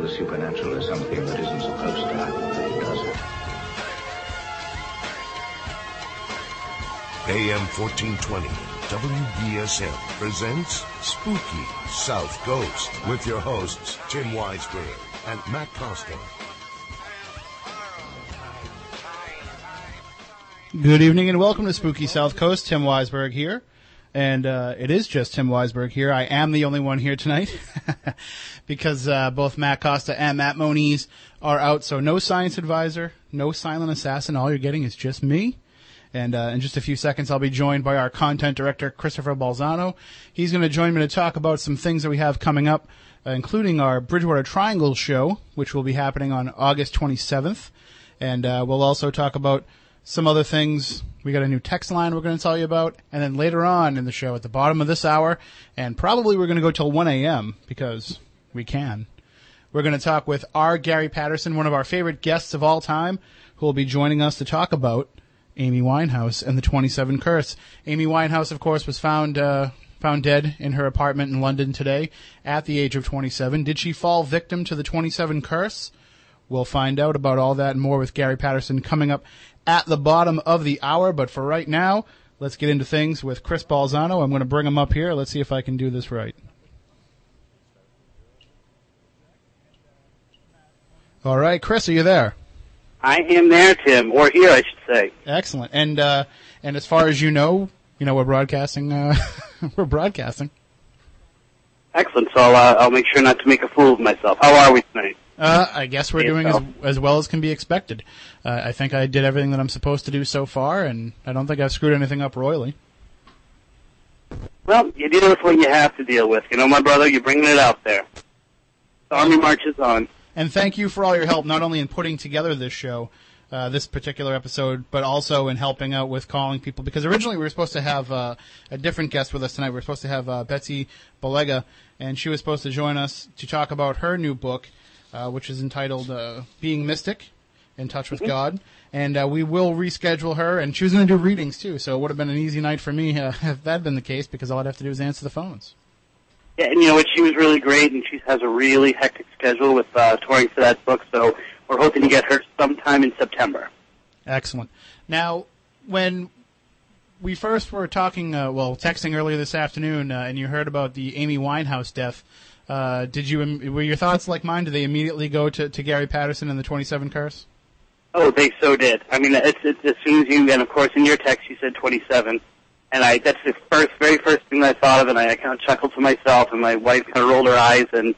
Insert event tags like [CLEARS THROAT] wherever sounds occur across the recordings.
the supernatural is something that isn't supposed to happen, but it does. AM 1420, WBSM presents Spooky South Coast with your hosts, Tim Weisberg and Matt Costa. Good evening and welcome to Spooky South Coast. Tim Weisberg here. And uh, it is just Tim Weisberg here. I am the only one here tonight [LAUGHS] because uh, both Matt Costa and Matt Moniz are out. So no science advisor, no silent assassin. All you're getting is just me. And uh, in just a few seconds, I'll be joined by our content director, Christopher Balzano. He's going to join me to talk about some things that we have coming up, uh, including our Bridgewater Triangle show, which will be happening on August 27th. And uh, we'll also talk about some other things. We got a new text line we're going to tell you about. And then later on in the show, at the bottom of this hour, and probably we're going to go till 1 a.m. because we can. We're going to talk with R. Gary Patterson, one of our favorite guests of all time, who will be joining us to talk about Amy Winehouse and the 27 Curse. Amy Winehouse, of course, was found uh, found dead in her apartment in London today at the age of 27. Did she fall victim to the 27 Curse? We'll find out about all that and more with Gary Patterson coming up at the bottom of the hour. But for right now, let's get into things with Chris Balzano. I'm going to bring him up here. Let's see if I can do this right. All right, Chris, are you there? I am there, Tim, or here, I should say. Excellent. And uh, and as far as you know, you know we're broadcasting. Uh, [LAUGHS] we're broadcasting. Excellent. So I'll, uh, I'll make sure not to make a fool of myself. How are we tonight? Uh, I guess we're doing as, as well as can be expected. Uh, I think I did everything that I'm supposed to do so far, and I don't think I've screwed anything up royally. Well, you deal with what you have to deal with. You know, my brother, you're bringing it out there. The army marches on. And thank you for all your help, not only in putting together this show, uh, this particular episode, but also in helping out with calling people. Because originally we were supposed to have uh, a different guest with us tonight. We were supposed to have uh, Betsy Belega, and she was supposed to join us to talk about her new book, uh, which is entitled uh, "Being Mystic: In Touch with God." And uh, we will reschedule her, and she was going to do readings too. So it would have been an easy night for me uh, [LAUGHS] if that had been the case, because all I'd have to do is answer the phones. And you know what? She was really great, and she has a really hectic schedule with uh, touring for that book. So we're hoping to get her sometime in September. Excellent. Now, when we first were talking, uh, well, texting earlier this afternoon, uh, and you heard about the Amy Winehouse death, uh, did you were your thoughts like mine? Did they immediately go to, to Gary Patterson and the Twenty Seven Curse? Oh, they so did. I mean, it's, it's as soon as you, and of course in your text you said 27, and I that's the first, very first thing I thought of, and I, I kind of chuckled to myself, and my wife kind of rolled her eyes, and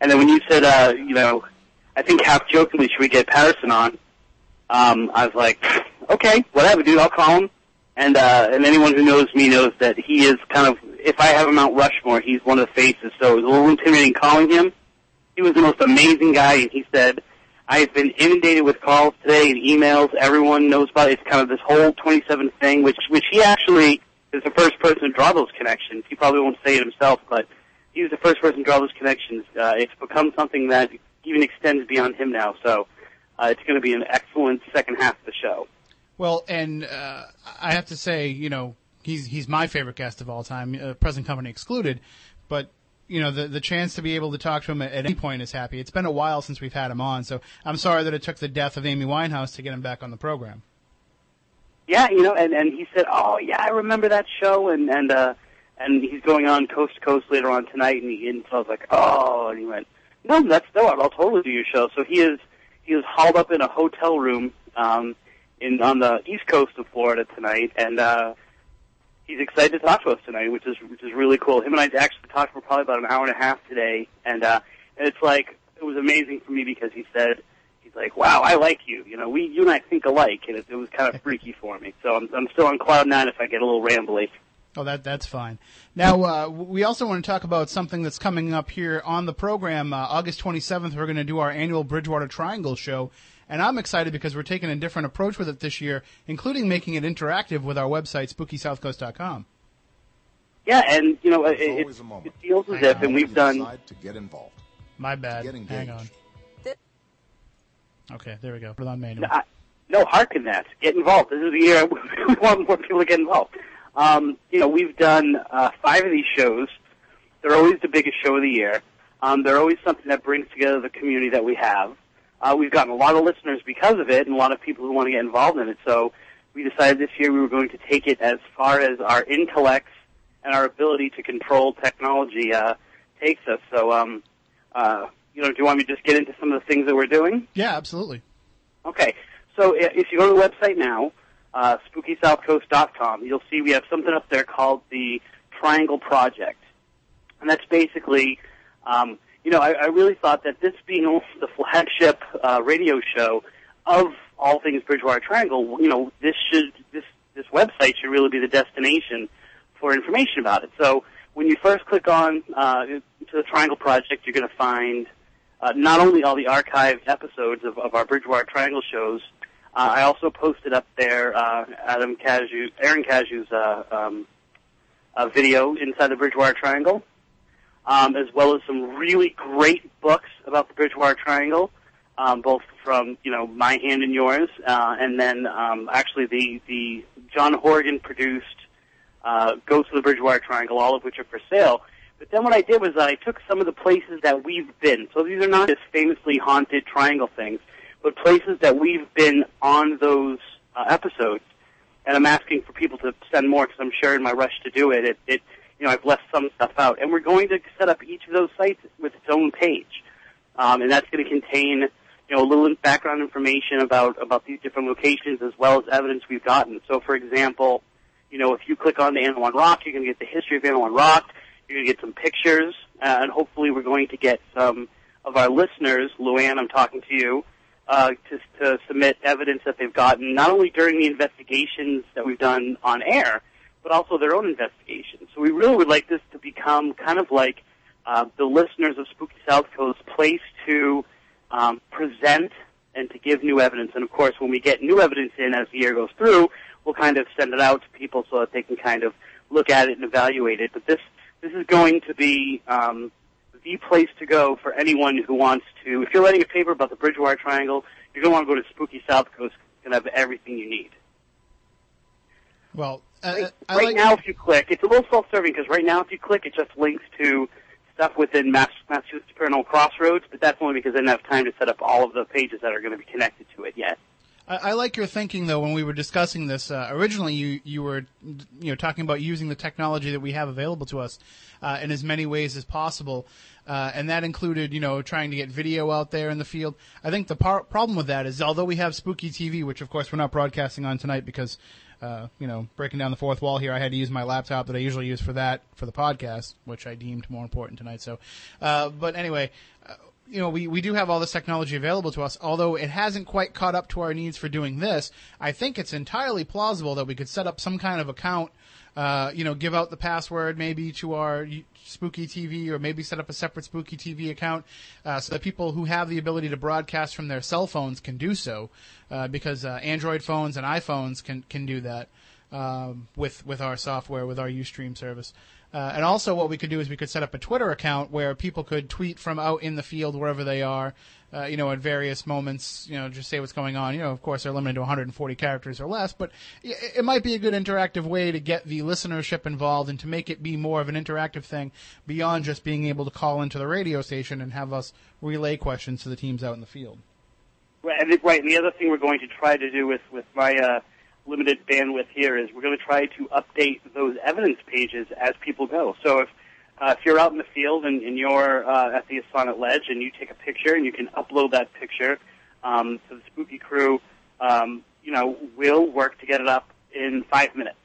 and then when you said, uh, you know, I think half jokingly, should we get Patterson on? Um, I was like, [LAUGHS] okay, whatever, dude, I'll call him. And uh, and anyone who knows me knows that he is kind of, if I have a Mount Rushmore, he's one of the faces. So it was a little intimidating calling him. He was the most amazing guy, and he said, I've been inundated with calls today and emails. Everyone knows about it. It's kind of this whole 27 thing, which which he actually is the first person to draw those connections. He probably won't say it himself, but he was the first person to draw those connections. Uh, it's become something that even extends beyond him now. So uh, it's going to be an excellent second half of the show. Well, and uh, I have to say, you know, he's he's my favorite guest of all time, uh, present company excluded. But you know, the the chance to be able to talk to him at, at any point is happy. It's been a while since we've had him on, so I'm sorry that it took the death of Amy Winehouse to get him back on the program. Yeah, you know, and and he said, "Oh, yeah, I remember that show," and and uh, and he's going on coast to coast later on tonight, and he and so I was like, "Oh," and he went, "No, that's no, I'll totally do your show." So he is he is hauled up in a hotel room um, in on the east coast of Florida tonight, and uh, he's excited to talk to us tonight, which is which is really cool. Him and I actually talked for probably about an hour and a half today, and uh, and it's like it was amazing for me because he said like, "Wow, I like you." You know, we you and I think alike, and it, it was kind of freaky [LAUGHS] for me. So I'm I'm still on cloud nine if I get a little rambly. Oh, that that's fine. Now uh, we also want to talk about something that's coming up here on the program. Uh, August 27th, we're going to do our annual Bridgewater Triangle show, and I'm excited because we're taking a different approach with it this year, including making it interactive with our website, SpookySouthCoast.com. Yeah, and you know, it, it, always a moment. it feels as Hang if, on. and we've done. to get involved. My bad. Get engaged. Hang on. Okay, there we go. Put it on manual. I, no, that. Get involved. This is the year [LAUGHS] we want more people to get involved. Um, you know, we've done uh, five of these shows. They're always the biggest show of the year. Um, they're always something that brings together the community that we have. Uh, we've gotten a lot of listeners because of it, and a lot of people who want to get involved in it. So we decided this year we were going to take it as far as our intellects and our ability to control technology uh, takes us. So, um, uh, you know, do you want me to just get into some of the things that we're doing? Yeah, absolutely. Okay. So if you go to the website now, uh, SpookySouthCoast.com, you'll see we have something up there called the Triangle Project. And that's basically, um, you know, I, I really thought that this being [LAUGHS] the flagship uh, radio show of all things Bridgewater Triangle, you know, this should this this website should really be the destination for information about it. So when you first click on uh, to the Triangle Project, you're going to find uh, not only all the archived episodes of, of our Bridgewater Triangle shows. Uh, I also posted up there uh, Adam Cashew, Aaron Cashew's uh, um, video inside the Bridgewater Triangle, um, as well as some really great books about the Bridgewater Triangle, um, both from you know my hand and yours, uh, and then um, actually the the John Horgan produced uh, of the Bridgewater Triangle, all of which are for sale. But then what I did was I took some of the places that we've been. So these are not just famously haunted triangle things, but places that we've been on those uh, episodes. And I'm asking for people to send more because I'm sure in my rush to do it, it, it, you know, I've left some stuff out. And we're going to set up each of those sites with its own page. Um, and that's going to contain, you know, a little background information about, about these different locations as well as evidence we've gotten. So for example, you know, if you click on the Anawan Rock, you're going to get the history of Anawan Rock. Going to get some pictures, uh, and hopefully we're going to get some of our listeners, Luann, I'm talking to you, uh, to, to submit evidence that they've gotten, not only during the investigations that we've done on air, but also their own investigations. So we really would like this to become kind of like uh, the listeners of Spooky South Coast place to um, present and to give new evidence. And of course, when we get new evidence in as the year goes through, we'll kind of send it out to people so that they can kind of look at it and evaluate it. But this this is going to be um, the place to go for anyone who wants to. If you're writing a paper about the Bridgewater Triangle, you're going to want to go to Spooky South Coast. It's going to have everything you need. Well, uh, Right, right like, now, if you click, it's a little self-serving because right now, if you click, it just links to stuff within Mass- Massachusetts Paranormal Crossroads, but that's only because I didn't have time to set up all of the pages that are going to be connected to it yet. I, I like your thinking though. When we were discussing this uh, originally, you you were you know talking about using the technology that we have available to us uh, in as many ways as possible, uh, and that included you know trying to get video out there in the field. I think the par- problem with that is although we have Spooky TV, which of course we're not broadcasting on tonight because. Uh, you know, breaking down the fourth wall here, I had to use my laptop that I usually use for that for the podcast, which I deemed more important tonight. So, uh, but anyway, uh, you know, we, we do have all this technology available to us, although it hasn't quite caught up to our needs for doing this. I think it's entirely plausible that we could set up some kind of account, uh, you know, give out the password maybe to our Spooky TV or maybe set up a separate Spooky TV account, uh, so that people who have the ability to broadcast from their cell phones can do so, uh, because, uh, Android phones and iPhones can, can do that, um, with, with our software, with our Ustream service. Uh, and also, what we could do is we could set up a Twitter account where people could tweet from out in the field wherever they are, uh, you know, at various moments, you know, just say what's going on. You know, of course, they're limited to 140 characters or less, but it, it might be a good interactive way to get the listenership involved and to make it be more of an interactive thing beyond just being able to call into the radio station and have us relay questions to the teams out in the field. Right, and, right, and the other thing we're going to try to do with, with my uh, limited bandwidth here is we're going to try to update those evidence pages as people go. So if uh, if you're out in the field and, and you're uh, at the Sonnet Ledge and you take a picture and you can upload that picture um, the Spooky Crew, um, you know, we'll work to get it up in five minutes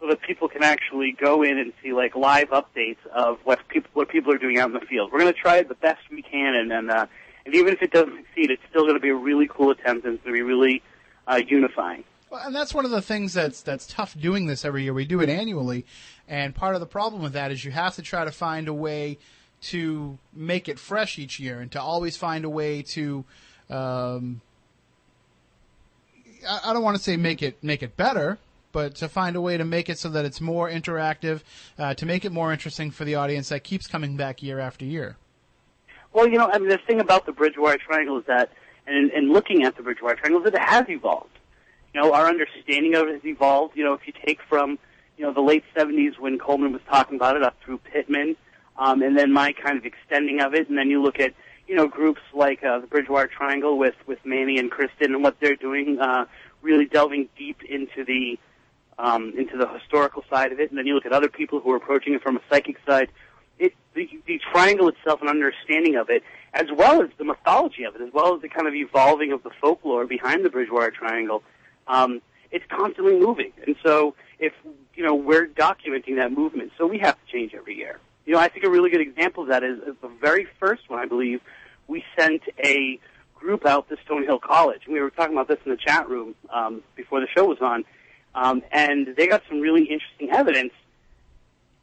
so that people can actually go in and see like live updates of what people what people are doing out in the field. We're going to try the best we can, and and, uh, and even if it doesn't succeed, it's still going to be a really cool attempt, and it's going to be really uh, unifying. And that's one of the things that's that's tough doing this every year. We do it annually, and part of the problem with that is you have to try to find a way to make it fresh each year, and to always find a way to. Um, I, I don't want to say make it make it better, but to find a way to make it so that it's more interactive, uh, to make it more interesting for the audience that keeps coming back year after year. Well, you know, I mean, the thing about the Bridgewater Triangle is that, and in looking at the Bridgewater Triangle, is that it has evolved. You know, our understanding of it has evolved. You know, if you take from, you know, the late 70s when Coleman was talking about it up through Pittman, um, and then my kind of extending of it, and then you look at you know groups like uh, the Bridgewater Triangle with with Manny and Kristen and what they're doing, uh, really delving deep into the um, into the historical side of it, and then you look at other people who are approaching it from a psychic side. It, the, the triangle itself, and understanding of it, as well as the mythology of it, as well as the kind of evolving of the folklore behind the Bridgewater Triangle, um, it's constantly moving. And so, if you know, we're documenting that movement, so we have to change every year. You know, I think a really good example of that is, is the very first one, I believe, we sent a group out to Stonehill College. And we were talking about this in the chat room um, before the show was on, um, and they got some really interesting evidence.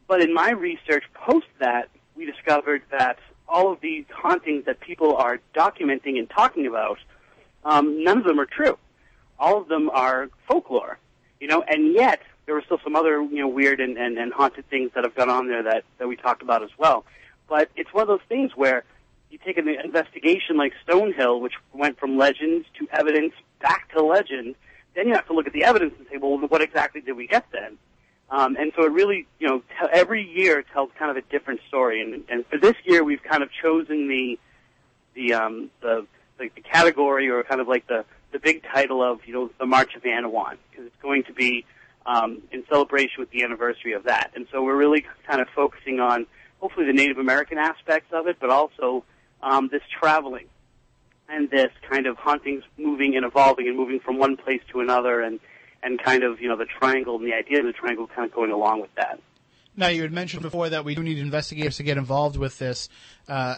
But in my research post that, we discovered that all of these hauntings that people are documenting and talking about, um, none of them are true. All of them are folklore, you know, and yet there were still some other, you know, weird and, and, and haunted things that have gone on there that, that we talked about as well. But it's one of those things where you take an investigation like Stonehill, which went from legends to evidence back to legend, then you have to look at the evidence and say, well, what exactly did we get then? Um, and so it really, you know, t- every year tells kind of a different story. And, and for this year, we've kind of chosen the the um, the, the the category or kind of like the the big title of you know the March of Anawan because it's going to be um, in celebration with the anniversary of that. And so we're really kind of focusing on hopefully the Native American aspects of it, but also um, this traveling and this kind of hauntings moving and evolving and moving from one place to another and and kind of you know the triangle and the idea of the triangle kind of going along with that. Now, you had mentioned before that we do need investigators to get involved with this. Uh,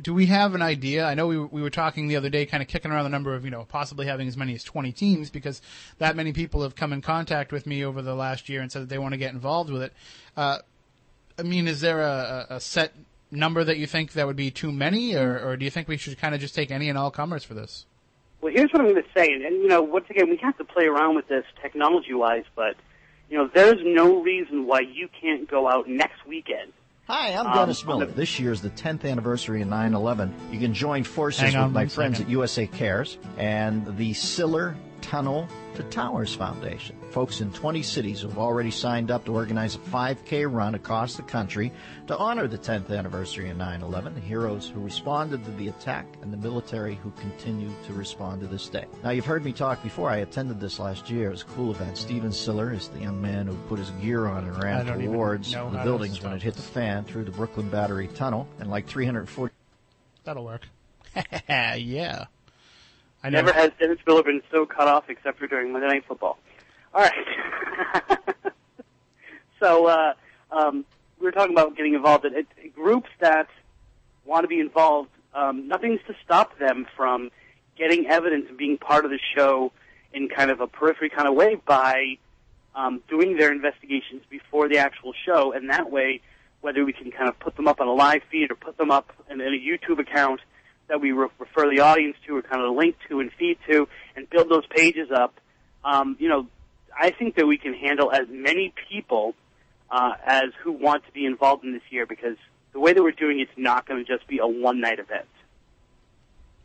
do we have an idea? I know we, we were talking the other day, kind of kicking around the number of, you know, possibly having as many as 20 teams because that many people have come in contact with me over the last year and said that they want to get involved with it. Uh, I mean, is there a, a set number that you think that would be too many, or, or do you think we should kind of just take any and all comers for this? Well, here's what I'm going to say, and, and you know, once again, we have to play around with this technology-wise, but you know, there's no reason why you can't go out next weekend. Hi, I'm Um, Dennis on Miller. the- This year's the 10th anniversary of 9/11. You can join forces on with my friends second. at USA Cares and the Siller Tunnel to Towers Foundation. Folks in 20 cities have already signed up to organize a 5K run across the country to honor the 10th anniversary of 9/11, the heroes who responded to the attack and the military who continue to respond to this day. Now, you've heard me talk before. I attended this last year. It was a cool event. Stephen Siller is the young man who put his gear on and ran towards the buildings when it hit the fan through the Brooklyn Battery Tunnel, and like 340 That'll work. [LAUGHS] yeah. I know. Never has Dennis Miller been so cut off except for during Monday Night Football. All right. [LAUGHS] so uh, um, we were talking about getting involved in it, groups that want to be involved. Um, nothing's to stop them from getting evidence and being part of the show in kind of a periphery kind of way by um, doing their investigations before the actual show, and that way, whether we can kind of put them up on a live feed or put them up in, in a YouTube account that we re- refer the audience to or kind of link to and feed to and build those pages up, um, you know, I think that we can handle as many people uh, as who want to be involved in this year because the way that we're doing it's not going to just be a one night event.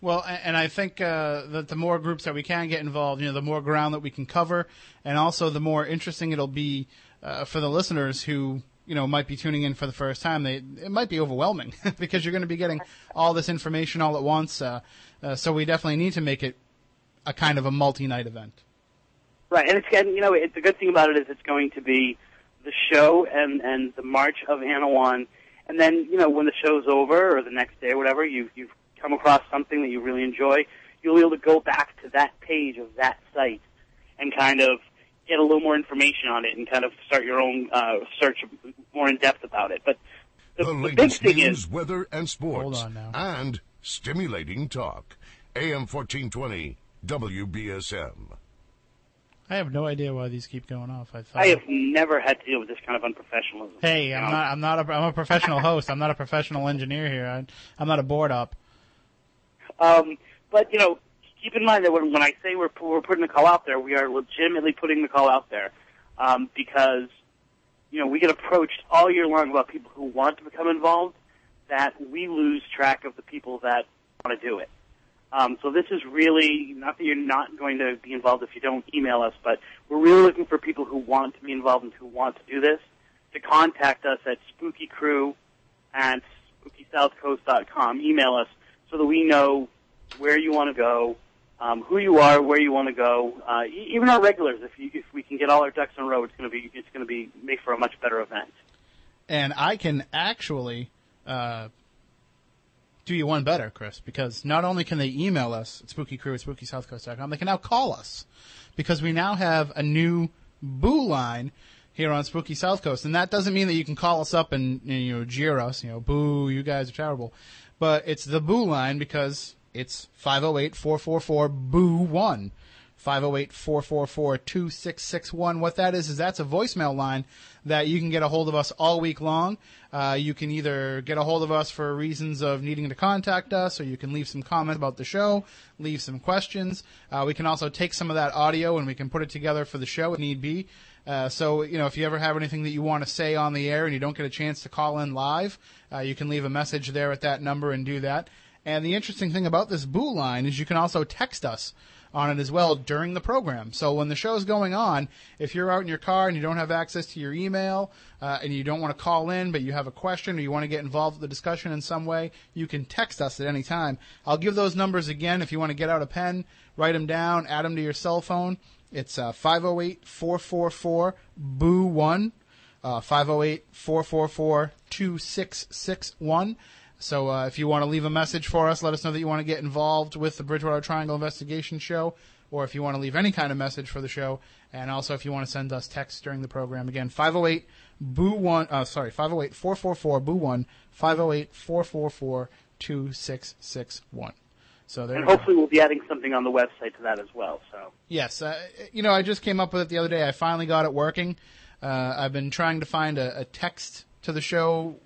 Well, and I think uh, that the more groups that we can get involved, you know, the more ground that we can cover, and also the more interesting it'll be uh, for the listeners who, you know, might be tuning in for the first time. They it might be overwhelming [LAUGHS] because you're going to be getting all this information all at once. Uh, uh, so we definitely need to make it a kind of a multi-night event. Right, and it's and you know it, the good thing about it is it's going to be the show and and the March of Anawan, and then you know when the show's over or the next day or whatever you you've come across something that you really enjoy, you'll be able to go back to that page of that site and kind of get a little more information on it and kind of start your own uh, search more in depth about it. But the, The the big latest thing news, is weather, and sports. Hold on now. And stimulating talk. AM 1420, WBSM. I have no idea why these keep going off. I thought. I have never had to deal with this kind of unprofessionalism. Hey, I'm not. I'm not. A, I'm a professional [LAUGHS] host. I'm not a professional engineer here. I, I'm not a board up. Um, but you know, keep in mind that when, when I say we're we're putting the call out there, we are legitimately putting the call out there um, because you know we get approached all year long about people who want to become involved. That we lose track of the people that want to do it. Um, so this is really not that you're not going to be involved if you don't email us, but we're really looking for people who want to be involved and who want to do this to contact us at spookycrew at spookysouthcoast.com. Email us so that we know where you want to go, um, who you are, where you want to go. Uh, even our regulars, if you, if we can get all our ducks in a row, it's going to be it's going to be make for a much better event. And I can actually uh, do you one better, Chris, because not only can they email us at spookycrew at spookysouthcoast.com, they can now call us because we now have a new boo line here on Spooky South Coast. And that doesn't mean that you can call us up and, you know, jeer us, you know, boo, you guys are terrible. But it's the boo line because it's 508-444-BOO-1. 508-444-2661. What that is, is that's a voicemail line that you can get a hold of us all week long. Uh, you can either get a hold of us for reasons of needing to contact us, or you can leave some comments about the show, leave some questions. Uh, we can also take some of that audio and we can put it together for the show if need be. Uh, so, you know, if you ever have anything that you want to say on the air and you don't get a chance to call in live, uh, you can leave a message there at that number and do that. And the interesting thing about this boo line is you can also text us on it as well during the program. So when the show's going on, if you're out in your car and you don't have access to your email uh, and you don't want to call in, but you have a question or you want to get involved with the discussion in some way, you can text us at any time. I'll give those numbers again if you want to get out a pen, write them down, add them to your cell phone. It's uh, 508 444 BOO 1, uh, 508 444 2661. So uh, if you want to leave a message for us, let us know that you want to get involved with the Bridgewater Triangle Investigation Show, or if you want to leave any kind of message for the show, and also if you want to send us text during the program. Again, 508 Boo one, uh, sorry, 508 444 Boo one, 508 444 2661. So there And hopefully we'll be adding something on the website to that as well. So Yes, uh, you know, I just came up with it the other day. I finally got it working. Uh, I've been trying to find a, a text to the show,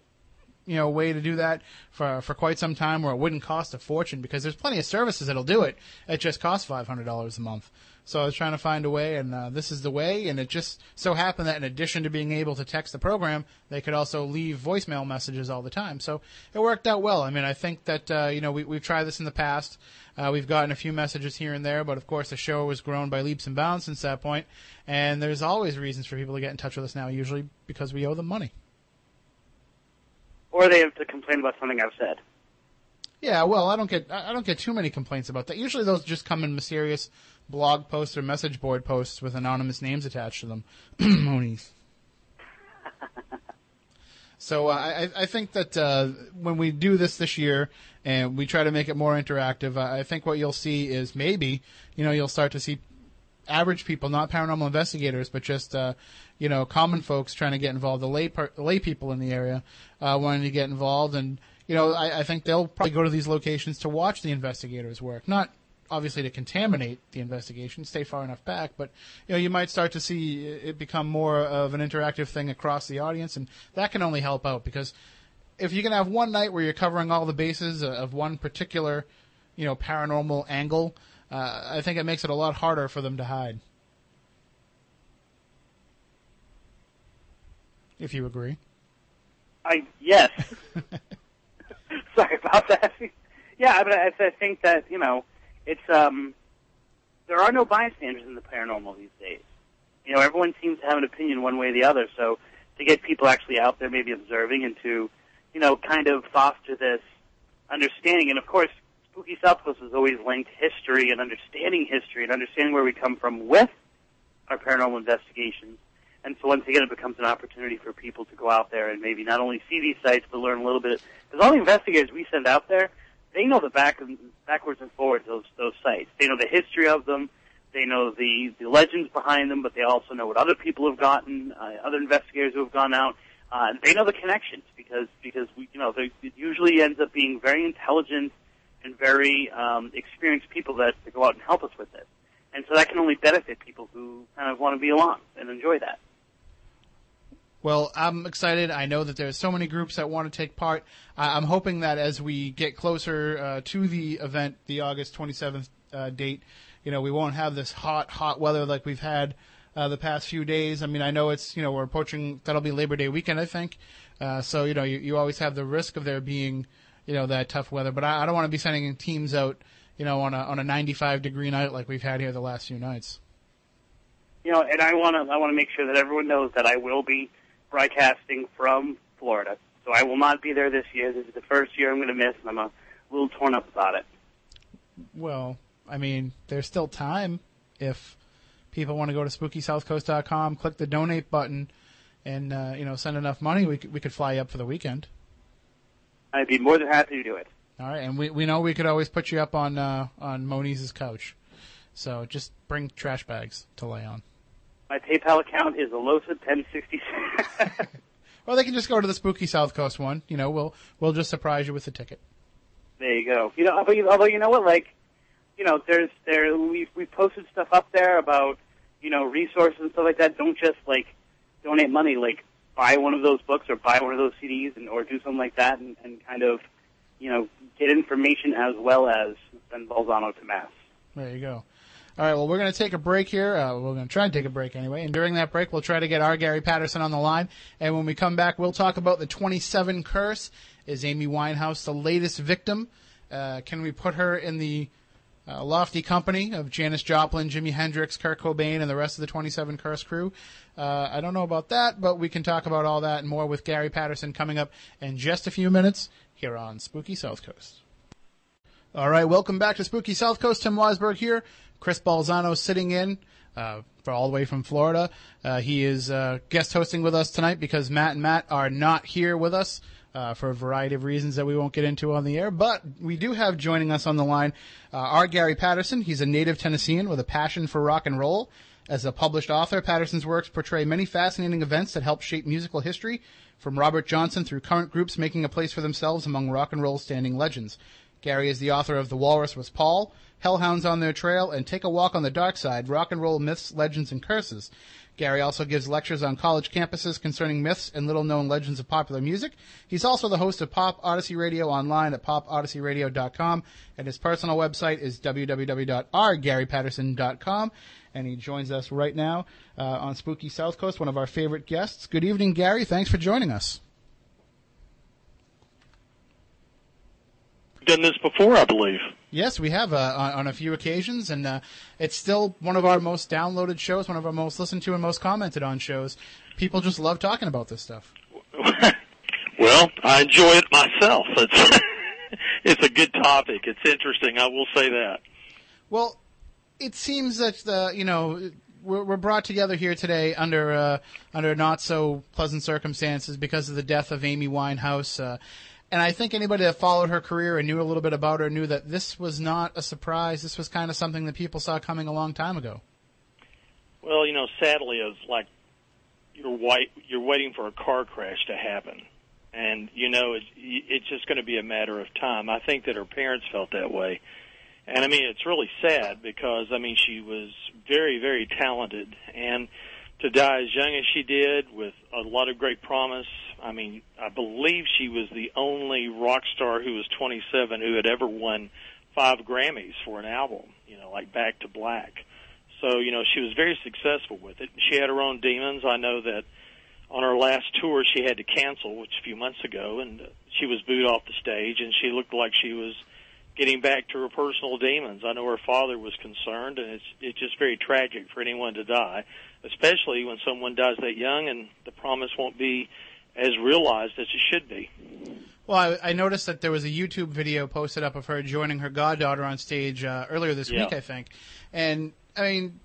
you know, way to do that for for quite some time, where it wouldn't cost a fortune because there's plenty of services that'll do it. It just costs five hundred dollars a month. So I was trying to find a way, and uh, this is the way. And it just so happened that in addition to being able to text the program, they could also leave voicemail messages all the time. So it worked out well. I mean, I think that uh, you know we, we've tried this in the past. Uh, we've gotten a few messages here and there, but of course the show has grown by leaps and bounds since that point. And there's always reasons for people to get in touch with us now, usually because we owe them money. Or they have to complain about something I've said. Yeah, well, I don't get I don't get too many complaints about that. Usually those just come in mysterious blog posts or message board posts with anonymous names attached to them. [CLEARS THROAT] Monies. [LAUGHS] So uh, I, I think that uh, when we do this this year and we try to make it more interactive, I I think what you'll see is maybe you know you'll start to see average people, not paranormal investigators, but just uh, you know common folks trying to get involved, the lay per- lay people in the area uh, wanting to get involved, and you know I, I think they'll probably go to these locations to watch the investigators work, not obviously to contaminate the investigation, stay far enough back, but you know you might start to see it become more of an interactive thing across the audience, and that can only help out because if you can have one night where you're covering all the bases of one particular, you know, paranormal angle, uh, I think it makes it a lot harder for them to hide. If you agree. I yes. [LAUGHS] Sorry about that. Yeah, but I, I think that you know it's um there are no bystanders in the paranormal these days. You know, everyone seems to have an opinion one way or the other. So to get people actually out there, maybe observing, and to you know kind of foster this understanding, and of course, Spooky South Coast has always linked history and understanding history and understanding where we come from with our paranormal investigations. And so once again, it becomes an opportunity for people to go out there and maybe not only see these sites, but learn a little bit. Because all the investigators we send out there, they know the back and backwards and forwards those those sites. They know the history of them. They know the the legends behind them, but they also know what other people have gotten, uh, other investigators who have gone out. Uh, they know the connections because because we you know they, it usually ends up being very intelligent and very um, experienced people that, that go out and help us with this. And so that can only benefit people who kind of want to be along and enjoy that. Well, I'm excited. I know that there's so many groups that want to take part. I- I'm hoping that as we get closer uh, to the event, the August 27th uh, date, you know, we won't have this hot, hot weather like we've had uh, the past few days. I mean, I know it's, you know, we're approaching, that'll be Labor Day weekend, I think. Uh, so, you know, you, you always have the risk of there being, you know, that tough weather. But I, I don't want to be sending teams out, you know, on a, on a 95 degree night like we've had here the last few nights. You know, and I want to I want to make sure that everyone knows that I will be broadcasting from Florida. So I will not be there this year. This is the first year I'm going to miss, and I'm a little torn up about it. Well, I mean, there's still time if people want to go to SpookySouthCoast.com, click the donate button, and uh, you know send enough money. We could, we could fly you up for the weekend. I'd be more than happy to do it. All right, and we we know we could always put you up on uh, on Moniz's couch. So just bring trash bags to lay on. My PayPal account is Alosa1066. [LAUGHS] Well, they can just go to the Spooky South Coast one. You know, we'll we'll just surprise you with the ticket. there you go. You know, although you, although you know what, like, you know, there's there we we posted stuff up there about you know resources and stuff like that. Don't just like donate money. Like buy one of those books or buy one of those CDs and or do something like that and, and kind of you know get information as well as send Balzano to mass. There you go. All right, well, we're going to take a break here. Uh, we're going to try and take a break anyway. And during that break, we'll try to get R. Gary Patterson on the line. And when we come back, we'll talk about the 27 curse. Is Amy Winehouse the latest victim? Uh, can we put her in the uh, lofty company of Janis Joplin, Jimi Hendrix, Kurt Cobain, and the rest of the 27 Curse crew. Uh, I don't know about that, but we can talk about all that and more with Gary Patterson coming up in just a few minutes here on Spooky South Coast. All right, welcome back to Spooky South Coast. Tim Weisberg here. Chris Balzano sitting in uh, for all the way from Florida. Uh, he is uh, guest hosting with us tonight because Matt and Matt are not here with us uh, for a variety of reasons that we won't get into on the air. But we do have joining us on the line uh, R. Gary Patterson. He's a native Tennessean with a passion for rock and roll. As a published author, Patterson's works portray many fascinating events that help shape musical history, from Robert Johnson through current groups making a place for themselves among rock and roll standing legends. Gary is the author of The Walrus Was Paul, Hellhounds on Their Trail, and Take a Walk on the Dark Side, Rock and Roll Myths, Legends, and Curses. Gary also gives lectures on college campuses concerning myths and little known legends of popular music. He's also the host of Pop Odyssey Radio online at popodysseyradio.com, and his personal website is www.rgarypatterson.com. And he joins us right now uh, on Spooky South Coast, one of our favorite guests. Good evening, Gary. Thanks for joining us. Done this before, I believe. Yes, we have uh, on, on a few occasions, and uh, it's still one of our most downloaded shows, one of our most listened to and most commented on shows. People just love talking about this stuff. [LAUGHS] well, I enjoy it myself. [LAUGHS] It's it's a good topic. It's interesting. I will say that. Well, it seems that the you know we're, we're brought together here today under uh, under not so pleasant circumstances because of the death of Amy Winehouse. And I think anybody that followed her career and knew a little bit about her knew that this was not a surprise. This was kind of something that people saw coming a long time ago. Well, you know, sadly, it's like you're white, you're waiting for a car crash to happen, and you know it's, it's just going to be a matter of time. I think that her parents felt that way, and I mean it's really sad because I mean she was very, very talented, and to die as young as she did with a lot of great promise. I mean, I believe she was the only rock star who was 27 who had ever won five Grammys for an album, you know, like Back to Black. So, you know, she was very successful with it. She had her own demons. I know that on her last tour she had to cancel, which a few months ago, and she was booed off the stage and she looked like she was getting back to her personal demons. I know her father was concerned and it's it's just very tragic for anyone to die especially when someone dies that young and the promise won't be as realized as it should be. Well, I, I noticed that there was a YouTube video posted up of her joining her goddaughter on stage uh, earlier this Yeah. week, I think. And I mean,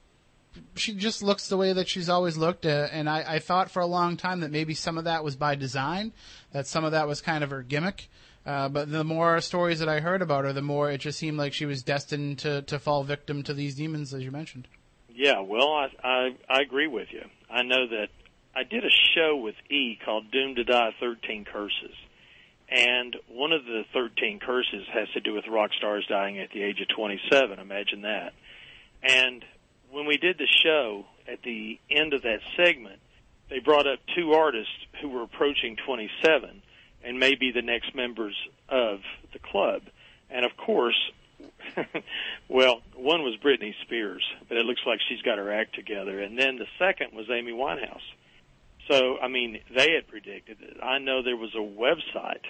she just looks the way that she's always looked. Uh, and I, I thought for a long time that maybe some of that was by design, that some of that was kind of her gimmick. Uh, but the more stories that I heard about her, the more it just seemed like she was destined to, to fall victim to these demons, as you mentioned. Yeah, well, I, I I agree with you. I know that I did a show with E called "Doomed to Die: Thirteen Curses," and one of the thirteen curses has to do with rock stars dying at the age of 27. Imagine that. And when we did the show, at the end of that segment, they brought up two artists who were approaching 27 and may be the next members of the club. And of course, [LAUGHS] well, one was Britney Spears, but it looks like she's got her act together. And then the second was Amy Winehouse. So, I mean, they had predicted it. I know there was a website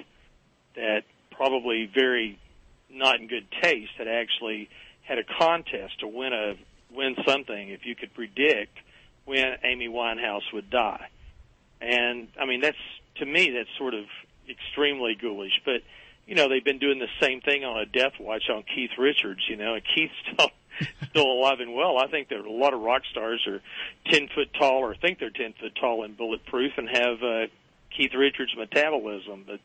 that probably very not in good taste had actually had a contest to win a win something if you could predict when Amy Winehouse would die. And I mean, that's to me that's sort of extremely ghoulish. But you know, they've been doing the same thing on a death watch on Keith Richards. You know, and Keith's [LAUGHS] still [LAUGHS] still alive and well. I think are a lot of rock stars are ten foot tall or think they're ten foot tall and bulletproof and have uh, Keith Richards metabolism, but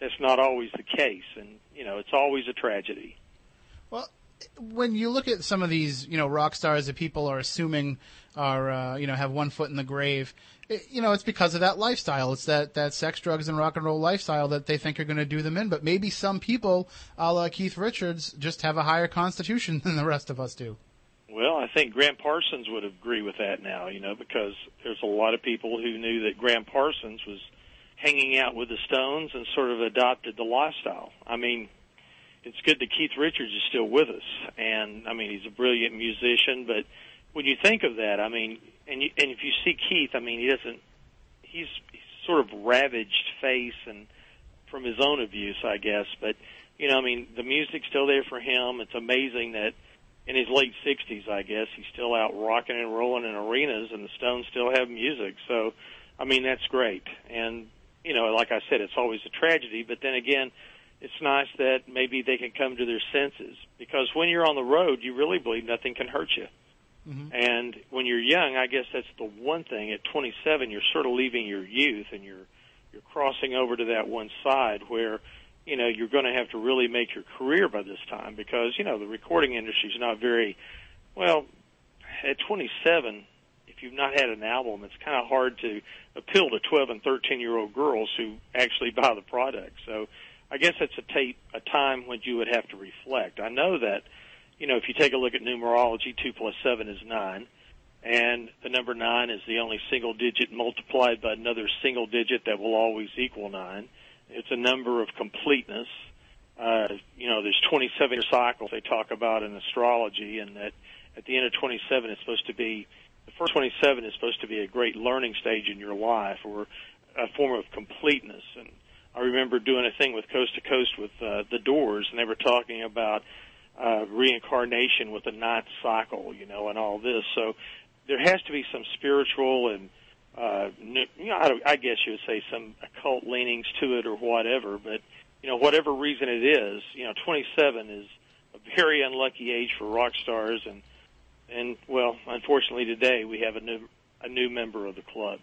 that's not always the case. And you know, it's always a tragedy. Well, when you look at some of these, you know, rock stars that people are assuming are, uh, you know, have one foot in the grave, it, you know, it's because of that lifestyle. It's that, that sex, drugs, and rock and roll lifestyle that they think are going to do them in. But maybe some people, a la Keith Richards, just have a higher constitution [LAUGHS] than the rest of us do. Well, I think Gram Parsons would agree with that now, you know, because there's a lot of people who knew that Gram Parsons was hanging out with the Stones and sort of adopted the lifestyle. I mean, it's good that Keith Richards is still with us, and I mean he's a brilliant musician. But when you think of that, I mean, and you, and if you see Keith, I mean he doesn't. He's, he's sort of ravaged face and from his own abuse, I guess. But you know, I mean, the music's still there for him. It's amazing that in his late 60s, I guess he's still out rocking and rolling in arenas, and the Stones still have music. So, I mean, that's great. And you know, like I said, it's always a tragedy. But then again it's nice that maybe they can come to their senses because when you're on the road, you really believe nothing can hurt you. Mm-hmm. And when you're young, I guess that's the one thing. At 27, you're sort of leaving your youth and you're you're crossing over to that one side where you know you're going to have to really make your career by this time because you know the recording industry is not very well. At 27, if you've not had an album, it's kind of hard to appeal to 12 and 13 year old girls who actually buy the product. So I guess it's a tape, a time when you would have to reflect. I know that, you know, if you take a look at numerology, two plus seven is nine, and the number nine is the only single digit multiplied by another single digit that will always equal nine. It's a number of completeness. Uh, you know, there's 27 year cycles they talk about in astrology, and that at the end of 27 it's supposed to be the first 27 is supposed to be a great learning stage in your life, or a form of completeness and I remember doing a thing with Coast to Coast with uh, the Doors, and they were talking about uh, reincarnation with the ninth cycle, you know, and all this. So there has to be some spiritual and uh, you know, I guess you would say some occult leanings to it or whatever. But you know, whatever reason it is, you know, 27 is a very unlucky age for rock stars, and and well, unfortunately today we have a new a new member of the club.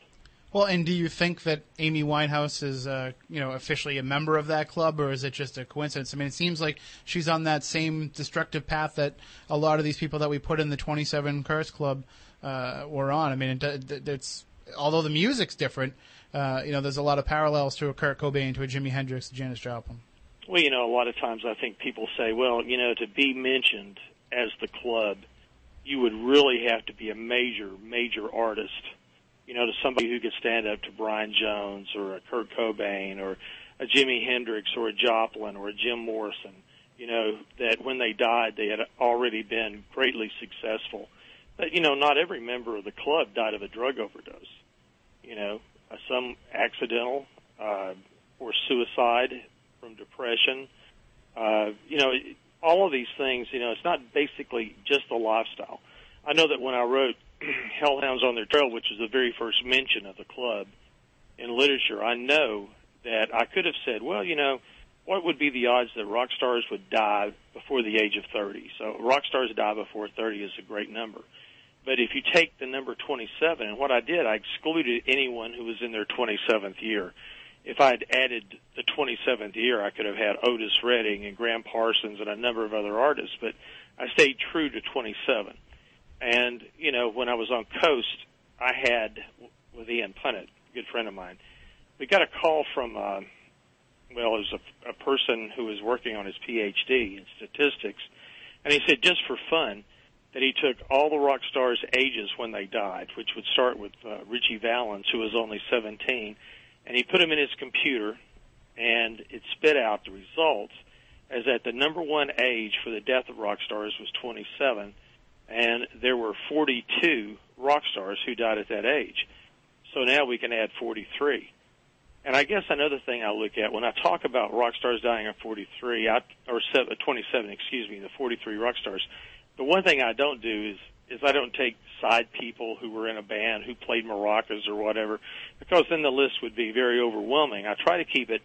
Well, and do you think that Amy Winehouse is, uh, you know, officially a member of that club, or is it just a coincidence? I mean, it seems like she's on that same destructive path that a lot of these people that we put in the 27 Curse Club uh, were on. I mean, it, it's although the music's different, uh, you know, there's a lot of parallels to a Kurt Cobain, to a Jimi Hendrix, to Janis Joplin. Well, you know, a lot of times I think people say, well, you know, to be mentioned as the club, you would really have to be a major, major artist you know, to somebody who could stand up to Brian Jones or a Kurt Cobain or a Jimi Hendrix or a Joplin or a Jim Morrison, you know, that when they died, they had already been greatly successful. But, you know, not every member of the club died of a drug overdose. You know, uh, some accidental uh, or suicide from depression. Uh, you know, all of these things, you know, it's not basically just a lifestyle. I know that when I wrote [CLEARS THROAT] Hellhounds on Their Trail, which is the very first mention of the club in literature, I know that I could have said, well, you know, what would be the odds that rock stars would die before the age of 30? So rock stars die before 30 is a great number. But if you take the number 27, and what I did, I excluded anyone who was in their 27th year. If I had added the 27th year, I could have had Otis Redding and Gram Parsons and a number of other artists, but I stayed true to 27. And you know, when I was on Coast, I had with Ian Punnett, a good friend of mine. We got a call from, uh, well, it was a, a person who was working on his PhD in statistics, and he said just for fun that he took all the rock stars' ages when they died, which would start with uh, Ritchie Valens, who was only 17, and he put them in his computer, and it spit out the results as that the number one age for the death of rock stars was 27 and there were 42 rock stars who died at that age. So now we can add 43. And I guess another thing I look at when I talk about rock stars dying at 43, I, or 27, excuse me, the 43 rock stars, the one thing I don't do is is I don't take side people who were in a band who played maracas or whatever, because then the list would be very overwhelming. I try to keep it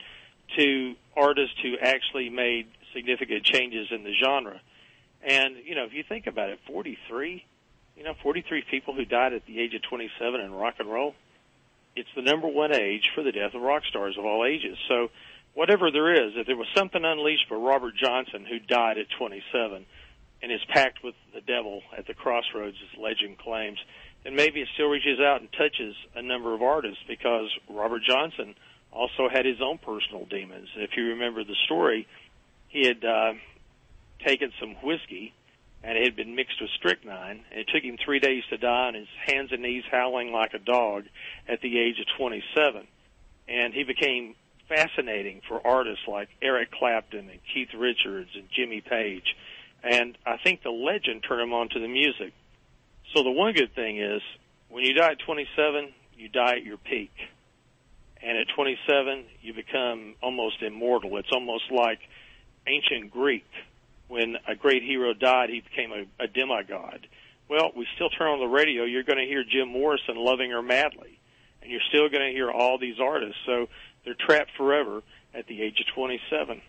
to artists who actually made significant changes in the genre. And, you know, if you think about it, 43, you know, 43 people who died at the age of 27 in rock and roll, it's the number one age for the death of rock stars of all ages. So, whatever there is, if there was something unleashed for Robert Johnson, who died at 27 and is packed with the devil at the crossroads, as legend claims, then maybe it still reaches out and touches a number of artists because Robert Johnson also had his own personal demons. If you remember the story, he had uh, taken some whiskey and it had been mixed with strychnine. It took him three days to die on his hands and knees howling like a dog at the age of 27. And he became fascinating for artists like Eric Clapton and Keith Richards and Jimmy Page. And I think the legend turned him on to the music. So the one good thing is when you die at 27, you die at your peak. And at 27, you become almost immortal. It's almost like ancient Greek. When a great hero died, he became a, a demigod. Well, we still turn on the radio, you're going to hear Jim Morrison loving her madly. And you're still going to hear all these artists. So they're trapped forever at the age of 27.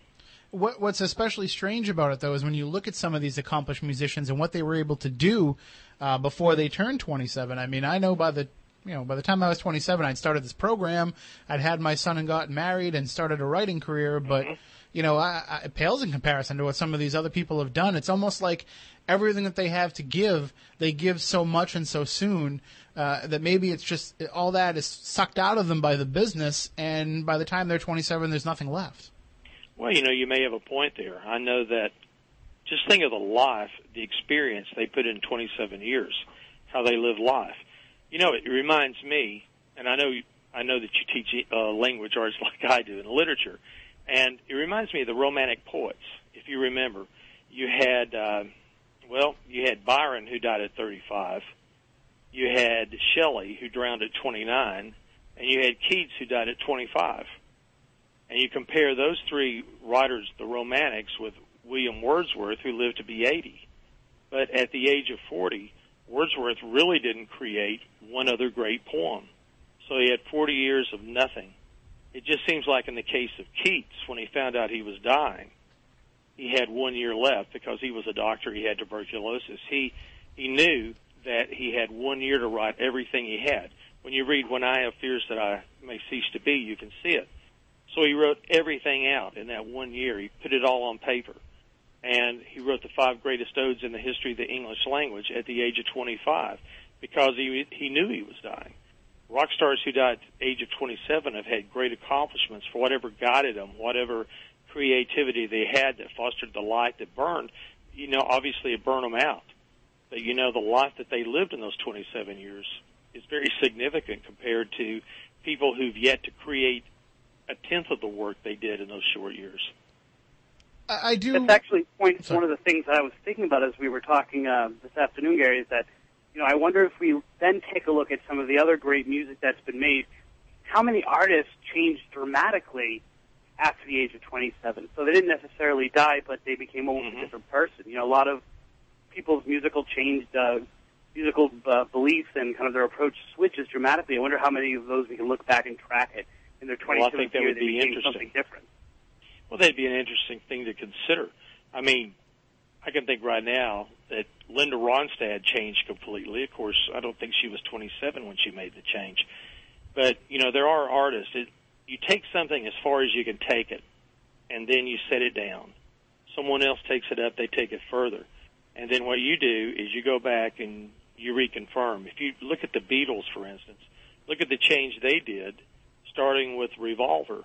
What, what's especially strange about it, though, is when you look at some of these accomplished musicians and what they were able to do uh, before they turned 27. I mean, I know by the you know, by the time I was 27, I'd started this program, I'd had my son and gotten married and started a writing career, but, mm-hmm. You know, I, I, it pales in comparison to what some of these other people have done. It's almost like everything that they have to give, they give so much and so soon, uh, that maybe it's just all that is sucked out of them by the business, and by the time they're 27, there's nothing left. Well, you know, you may have a point there. I know that just think of the life, the experience they put in 27 years, how they live life. You know, it reminds me, and I know I know that you teach uh, language arts [LAUGHS] like I do in literature, and it reminds me of the Romantic poets. If you remember, you had uh, well, you had Byron who died at 35, you had Shelley who drowned at 29, and you had Keats who died at 25. And you compare those three writers, the Romantics, with William Wordsworth, who lived to be 80. But at the age of 40, Wordsworth really didn't create one other great poem. So he had 40 years of nothing. It just seems like in the case of Keats, when he found out he was dying, he had one year left because he was a doctor. He had tuberculosis. He he knew that he had one year to write everything he had. When you read "When I Have Fears That I May Cease to Be," you can see it. So he wrote everything out in that one year. He put it all on paper and he wrote the five greatest odes in the history of the English language at the age of 25 because he he knew he was dying. Rock stars who died at the age of 27 have had great accomplishments for whatever guided them, whatever creativity they had that fostered the light that burned. You know, obviously it burned them out, but you know the life that they lived in those 27 years is very [LAUGHS] significant compared to people who've yet to create a tenth of the work they did in those short years. I do. That's actually points one of the things that I was thinking about as we were talking uh, this afternoon, Gary. Is that you know I wonder if we then take a look at some of the other great music that's been made. How many artists changed dramatically after the age of 27? So they didn't necessarily die, but they became almost mm-hmm. a different person. You know, a lot of people's musical changed. Uh, musical uh, beliefs and kind of their approach switches dramatically. I wonder how many of those we can look back and track it in their 27th well, I think that year. Would they be became interesting. something different. Well, that'd be an interesting thing to consider. I mean, I can think right now that Linda Ronstadt changed completely. Of course, I don't think she was 27 when she made the change. But, you know, there are artists. It, you take something as far as you can take it, and then you set it down. Someone else takes it up, they take it further. And then what you do is you go back and you reconfirm. If you look at the Beatles, for instance, look at the change they did, starting with Revolver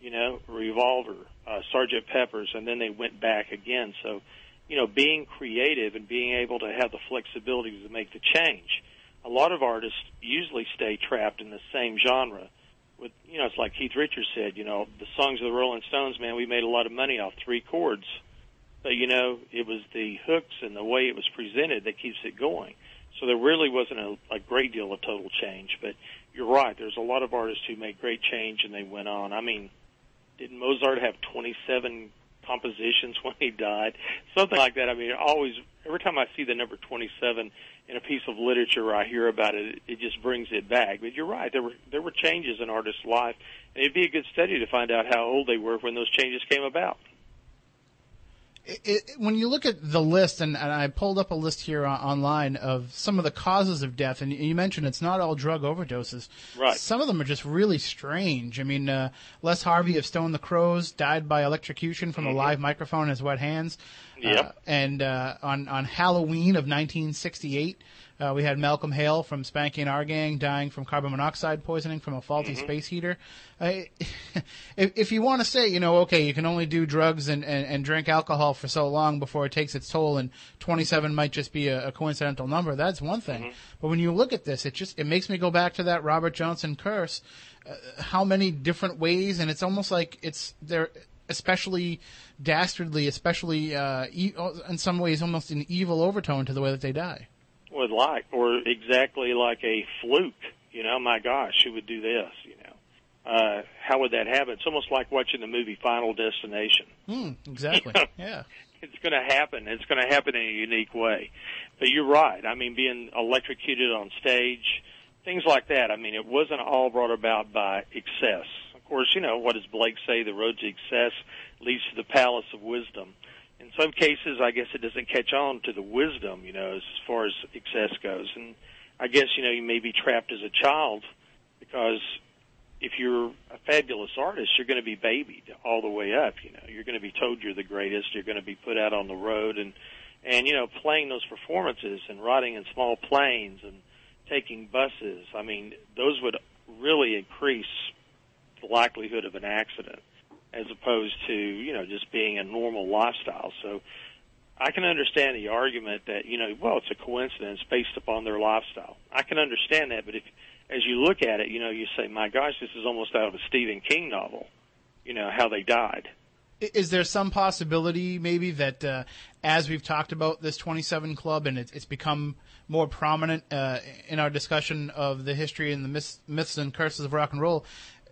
you know, Revolver, uh, Sergeant Pepper's, and then they went back again. So, you know, being creative and being able to have the flexibility to make the change. A lot of artists usually stay trapped in the same genre. With you know, it's like Keith Richards said, you know, the songs of the Rolling Stones, man, we made a lot of money off three chords. But you know, it was the hooks and the way it was presented that keeps it going. So there really wasn't a, a great deal of total change. But you're right, there's a lot of artists who made great change and they went on. I mean, didn't Mozart have 27 compositions [LAUGHS] when he died? Something like that. I mean, always every time I see the number 27, in a piece of literature I hear about it, it just brings it back. But you're right, there were there were changes in artists' life, and it'd be a good study to find out how old they were when those changes came about. It, it, when you look at the list, and, and I pulled up a list here on, online of some of the causes of death, and you mentioned it's not all drug overdoses. Right. Some of them are just really strange. I mean, uh, Les Harvey of Stone the Crows died by electrocution from a live microphone in his wet hands. Yep. Uh, and uh, on on Halloween of 1968, uh, we had Malcolm Hale from Spanky and Our Gang dying from carbon monoxide poisoning from a faulty space heater. Uh, [LAUGHS] if, if you want to say, you know, okay, you can only do drugs and, and, and drink alcohol for so long before it takes its toll, and 27 might just be a, a coincidental number. That's one thing. But when you look at this, it just it makes me go back to that Robert Johnson curse. Uh, how many different ways, and it's almost like it's they're especially dastardly, especially uh, e- in some ways almost an evil overtone to the way that they die. Would like, or exactly like a fluke. You know, my gosh, who would do this? You know, uh, how would that happen? It's almost like watching the movie Final Destination. Hmm, [LAUGHS] exactly. yeah. It's going to happen. It's going to happen in a unique way. But you're right. I mean, being electrocuted on stage, things like that. I mean, it wasn't all brought about by excess. Of course, you know what does Blake say? The road to excess leads to the palace of wisdom in some cases, I guess it doesn't catch on to the wisdom, you know, as far as excess goes. And I guess, you know, you may be trapped as a child because if you're a fabulous artist, you're going to be babied all the way up, you know. You're going to be told you're the greatest, you're going to be put out on the road and and you know, playing those performances and riding in small planes and taking buses. I mean, those would really increase the likelihood of an accident as opposed to you know just being a normal lifestyle. So I can understand the argument that you know well it's a coincidence based upon their lifestyle. I can understand that, but if as you look at it, you know you say, my gosh, this is almost out of a Stephen King novel. You know how they died. Is there some possibility, maybe, that uh, as we've talked about this 27 Club and it's, it's become more prominent uh, in our discussion of the history and the myths, myths and curses of rock and roll,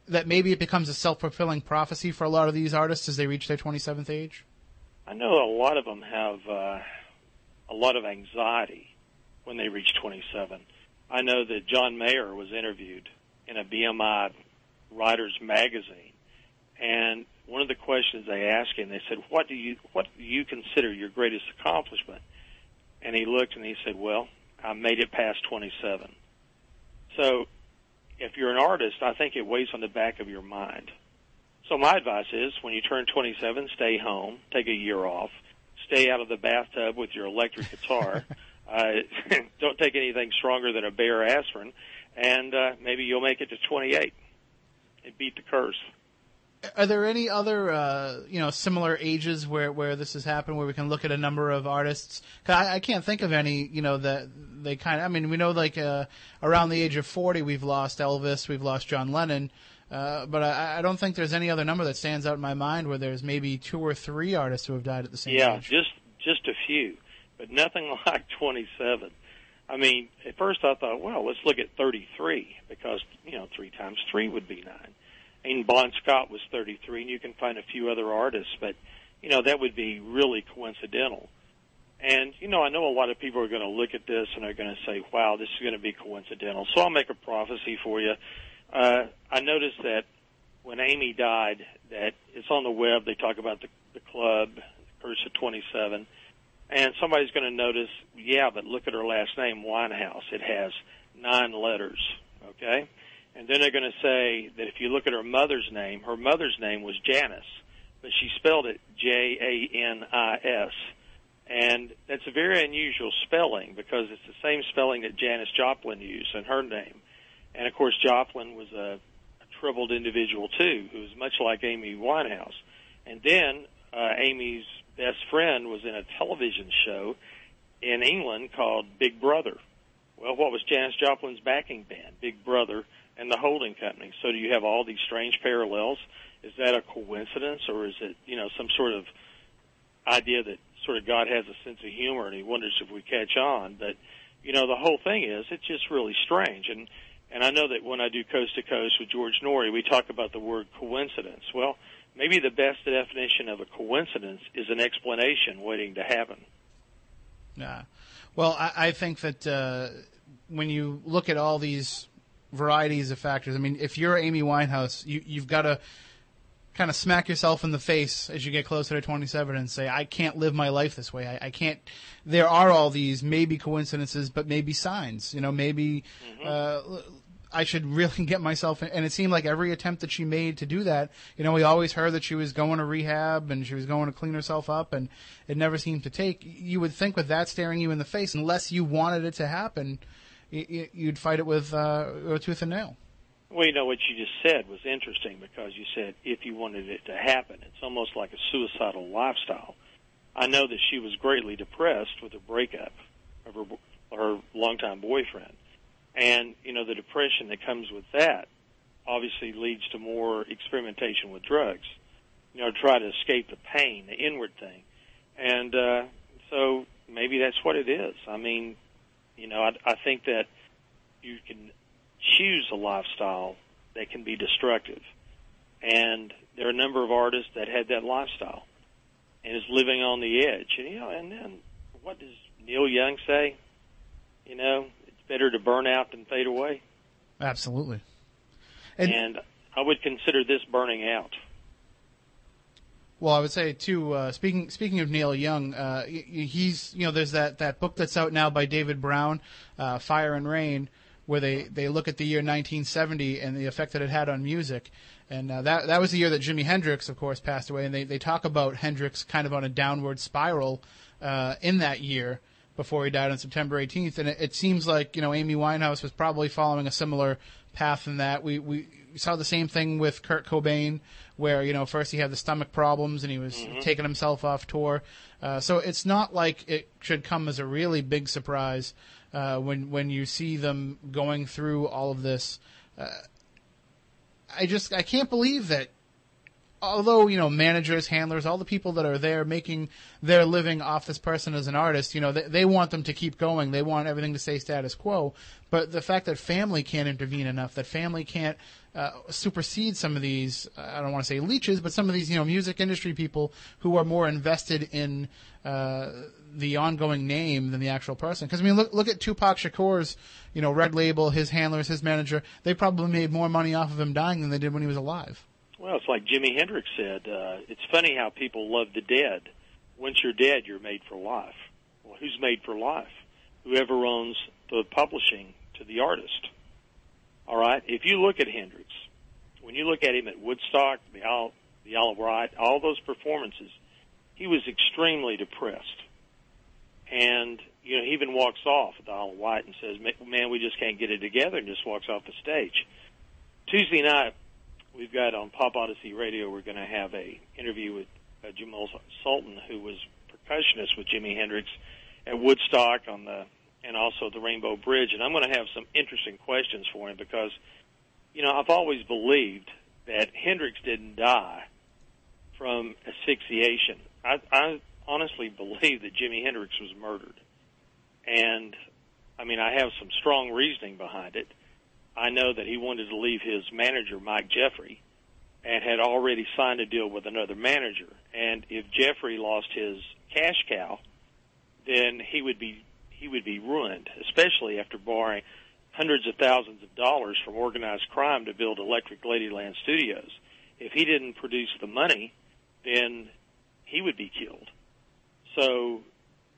that maybe it becomes a self fulfilling prophecy for a lot of these artists as they reach their 27th age? I know a lot of them have uh, a lot of anxiety when they reach 27. I know that John Mayer was interviewed in a BMI Writers magazine, and one of the questions they asked him, they said, "What do you what do you consider your greatest accomplishment?" And he looked and he said, "Well, I made it past 27." So, if you're an artist, I think it weighs on the back of your mind. So my advice is, when you turn 27, stay home, take a year off, stay out of the bathtub with your electric guitar. [LAUGHS] uh, [LAUGHS] don't take anything stronger than a Bayer aspirin, and uh, maybe you'll make it to 28 and beat the curse. Are there any other, uh, you know, similar ages where, where this has happened, where we can look at a number of artists? Cause I, I can't think of any, you know, that they kind of, I mean, we know like, uh, around the age of 40, we've lost Elvis, we've lost John Lennon, uh, but I, I don't think there's any other number that stands out in my mind where there's maybe two or three artists who have died at the same time. Yeah, just just a few, but nothing [LAUGHS] like 27. I mean, at first I thought, well, let's look at 33 because you know three times three would be nine. And Bon Scott was 33, and you can find a few other artists, but you know that would be really coincidental. And you know, I know a lot of people are going to look at this and are going to say, "Wow, this is going to be coincidental." So I'll make a prophecy for you. Uh, I noticed that when Amy died, that it's on the web. They talk about the, the club, Curse of 27, and somebody's going to notice, yeah, but look at her last name, Winehouse. It has nine letters. Okay, and then they're going to say that if you look at her mother's name, her mother's name was Janice, but she spelled it J A N I S. And that's a very unusual spelling because it's the same spelling that Janis Joplin used in her name. And of course, Joplin was a, a troubled individual too, who was much like Amy Winehouse. And then uh, Amy's best friend was in a television show in England called Big Brother. Well, what was Janis Joplin's backing band? Big Brother and the holding company. So do you have all these strange parallels? Is that a coincidence, or is it you know some sort of idea that sort of God has a sense of humor and He wonders if we catch on? But you know the whole thing is it's just really strange and. And I know that when I do Coast to Coast with George Noory, we talk about the word coincidence. Well, maybe the best definition of a coincidence is an explanation waiting to happen. Yeah. Well, I, I think that uh, when you look at all these varieties of factors, I mean, if you're Amy Winehouse, you, you've got to kind of smack yourself in the face as you get closer to 27 and say, I can't live my life this way. I, I can't. There are all these maybe coincidences, but maybe signs. You know, maybe uh, I should really [LAUGHS] get myself. In, and it seemed like every attempt that she made to do that, you know, we always heard that she was going to rehab and she was going to clean herself up, and it never seemed to take. You would think with that staring you in the face, unless you wanted it to happen, you'd fight it with uh, tooth and nail. Well, you know what you just said was interesting because you said if you wanted it to happen, it's almost like a suicidal lifestyle. I know that she was greatly depressed with the breakup of her her longtime boyfriend, and you know the depression that comes with that obviously leads to more experimentation with drugs. You know, try to escape the pain, the inward thing, and uh, so maybe that's what it is. I mean, you know, I, I think that you can choose a lifestyle that can be destructive. And there are a number of artists that had that lifestyle and is living on the edge. And you know, and then what does Neil Young say? You know, it's better to burn out than fade away. Absolutely. And, And- I would consider this burning out. Well, I would say too. Uh, speaking speaking of Neil Young, uh, he's you know there's that, that book that's out now by David Brown, uh, Fire and Rain, where they, they look at the year 1970 and the effect that it had on music, and uh, that that was the year that Jimi Hendrix, of course, passed away, and they they talk about Hendrix kind of on a downward spiral uh, in that year before he died on September 18th, and it, it seems like you know Amy Winehouse was probably following a similar path in that we we saw the same thing with Kurt Cobain, where you know first he had the stomach problems and he was taking himself off tour. Uh, so it's not like it should come as a really big surprise uh, when when you see them going through all of this. Uh, I just I can't believe that. Although you know managers, handlers, all the people that are there making their living off this person as an artist, you know they, they want them to keep going. They want everything to stay status quo. But the fact that family can't intervene enough, that family can't uh, supersede some of these I don't want to say leeches, but some of these you know music industry people who are more invested in uh, the ongoing name than the actual person. Because I mean, look look at Tupac Shakur's you know Red Label, his handlers, his manager. They probably made more money off of him dying than they did when he was alive. Well, it's like Jimi Hendrix said. Uh, it's funny how people love the dead. Once you're dead, you're made for life. Well, who's made for life? Whoever owns the publishing to the artist. All right. If you look at Hendrix, when you look at him at Woodstock, the Isle, the Isle of Wight, all those performances, he was extremely depressed. And you know, he even walks off at the Isle of Wight and says, "Man, we just can't get it together," and just walks off the stage. Tuesday night, we've got on Pop Odyssey Radio. We're going to have a interview with uh, Jamal Sultan, who was percussionist with Jimi Hendrix at Woodstock on the and also the Rainbow Bridge. And I'm going to have some interesting questions for him because, you know, I've always believed that Hendrix didn't die from asphyxiation. I, I honestly believe that Jimi Hendrix was murdered. And, I mean, I have some strong reasoning behind it. I know that he wanted to leave his manager, Mike Jeffery, and had already signed a deal with another manager. And if Jeffery lost his cash cow, then he would be he would be ruined, especially after borrowing hundreds of thousands of dollars from organized crime to build Electric Ladyland Studios. If he didn't produce the money, then he would be killed. So